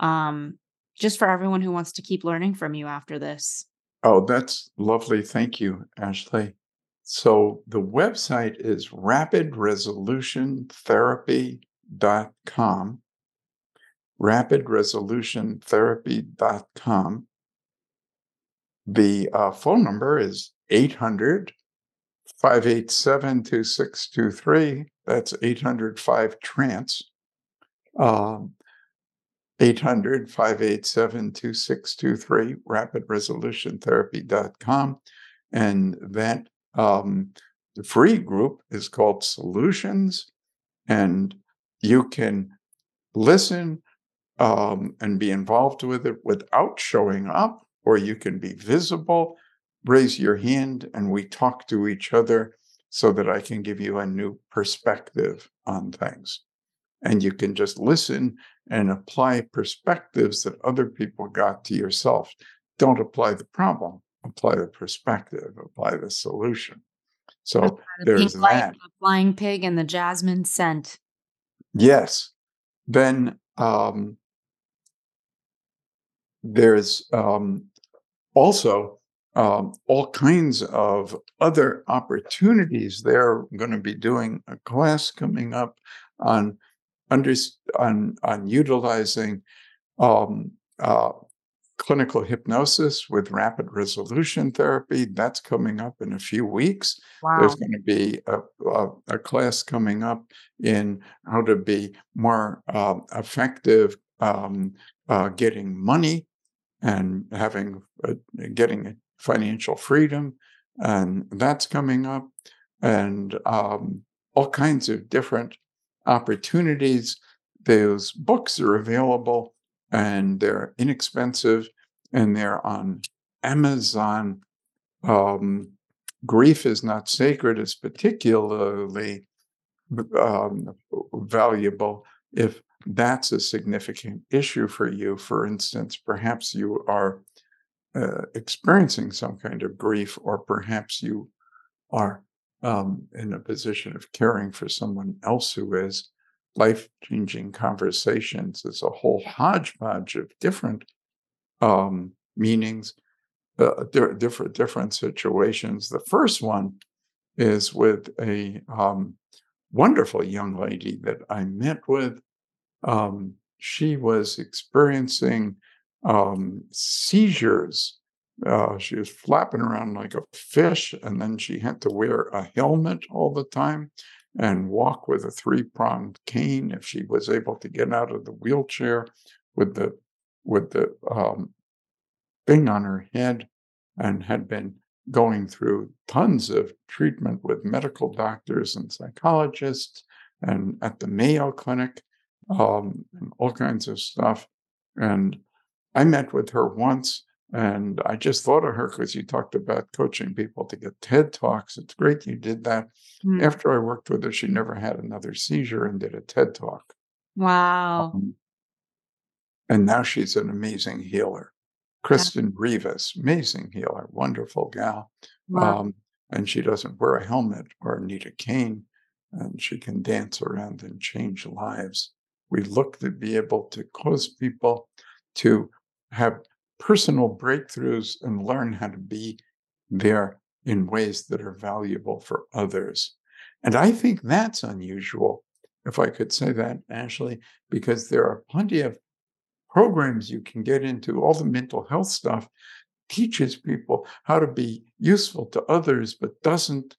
Speaker 1: Um, just for everyone who wants to keep learning from you after this.
Speaker 2: Oh, that's lovely. Thank you, Ashley. So the website is rapidresolutiontherapy.com. Rapidresolutiontherapy.com. The uh, phone number is 800 587 2623. That's 805 trance. Um, 800 587 2623, rapidresolutiontherapy.com. And that um, the free group is called Solutions. And you can listen um, and be involved with it without showing up, or you can be visible, raise your hand, and we talk to each other so that I can give you a new perspective on things. And you can just listen and apply perspectives that other people got to yourself. Don't apply the problem, apply the perspective, apply the solution. So the there's that. Light,
Speaker 1: the flying pig and the jasmine scent.
Speaker 2: Yes. Then um, there's um, also um, all kinds of other opportunities. They're going to be doing a class coming up on under, on on utilizing um, uh, clinical hypnosis with rapid resolution therapy. That's coming up in a few weeks. Wow. There's going to be a, a, a, class coming up in how to be more uh, effective um, uh, getting money and having uh, getting financial freedom, and that's coming up, and um, all kinds of different opportunities. Those books are available and they're inexpensive and they're on Amazon. Um, Grief is Not Sacred is particularly um, valuable if that's a significant issue for you. For instance, perhaps you are uh, experiencing some kind of grief, or perhaps you are um, in a position of caring for someone else who is. Life changing conversations is a whole hodgepodge of different um, meanings, uh, different different situations. The first one is with a um, wonderful young lady that I met with um, she was experiencing um, seizures. Uh, she was flapping around like a fish, and then she had to wear a helmet all the time and walk with a three pronged cane if she was able to get out of the wheelchair with the with the um, thing on her head, and had been going through tons of treatment with medical doctors and psychologists and at the Mayo Clinic um, and all kinds of stuff. And I met with her once and I just thought of her because you talked about coaching people to get TED Talks. It's great you did that. Mm. After I worked with her, she never had another seizure and did a TED Talk.
Speaker 1: Wow. Um,
Speaker 2: and now she's an amazing healer. Kristen yeah. Rivas, amazing healer, wonderful gal. Wow. Um, and she doesn't wear a helmet or need a cane, and she can dance around and change lives. We look to be able to cause people to have personal breakthroughs and learn how to be there in ways that are valuable for others. And I think that's unusual, if I could say that, Ashley, because there are plenty of programs you can get into. All the mental health stuff teaches people how to be useful to others, but doesn't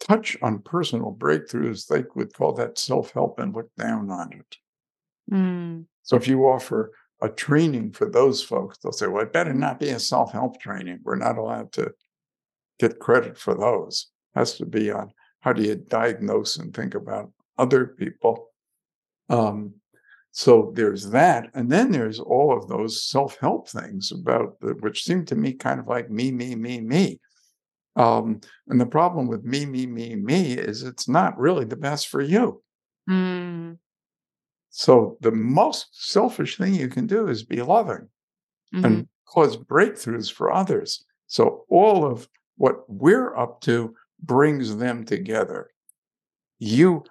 Speaker 2: touch on personal breakthroughs, they would call that self help and look down on it. Mm. So if you offer a training for those folks, they'll say, well, it better not be a self help training. We're not allowed to get credit for those. It has to be on how do you diagnose and think about other people. Um, so there's that. And then there's all of those self help things about the, which seem to me kind of like me, me, me, me. Um, and the problem with me, me, me, me is it's not really the best for you. Mm. So the most selfish thing you can do is be loving mm-hmm. and cause breakthroughs for others. So all of what we're up to brings them together. You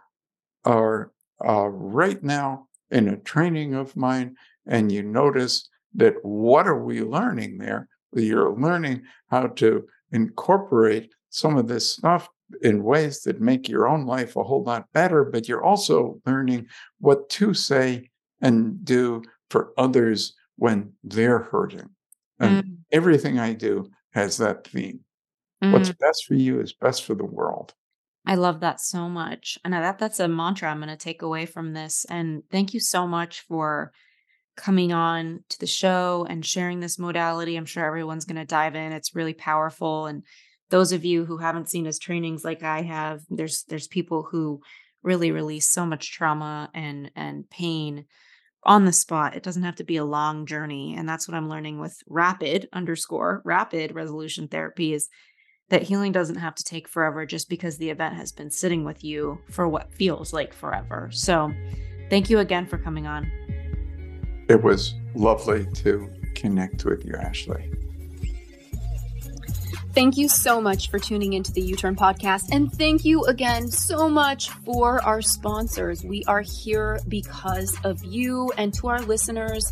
Speaker 2: are uh, right now in a training of mine, and you notice that what are we learning there? You're learning how to incorporate some of this stuff in ways that make your own life a whole lot better, but you're also learning what to say and do for others when they're hurting. And mm. everything I do has that theme. Mm. What's best for you is best for the world.
Speaker 1: I love that so much. And that that's a mantra I'm going to take away from this. And thank you so much for coming on to the show and sharing this modality. I'm sure everyone's going to dive in. It's really powerful and those of you who haven't seen his trainings like I have, there's there's people who really release so much trauma and and pain on the spot. It doesn't have to be a long journey. And that's what I'm learning with rapid underscore rapid resolution therapy is that healing doesn't have to take forever just because the event has been sitting with you for what feels like forever. So thank you again for coming on.
Speaker 2: It was lovely to connect with you, Ashley.
Speaker 3: Thank you so much for tuning into the YouTurn podcast. And thank you again so much for our sponsors. We are here because of you and to our listeners.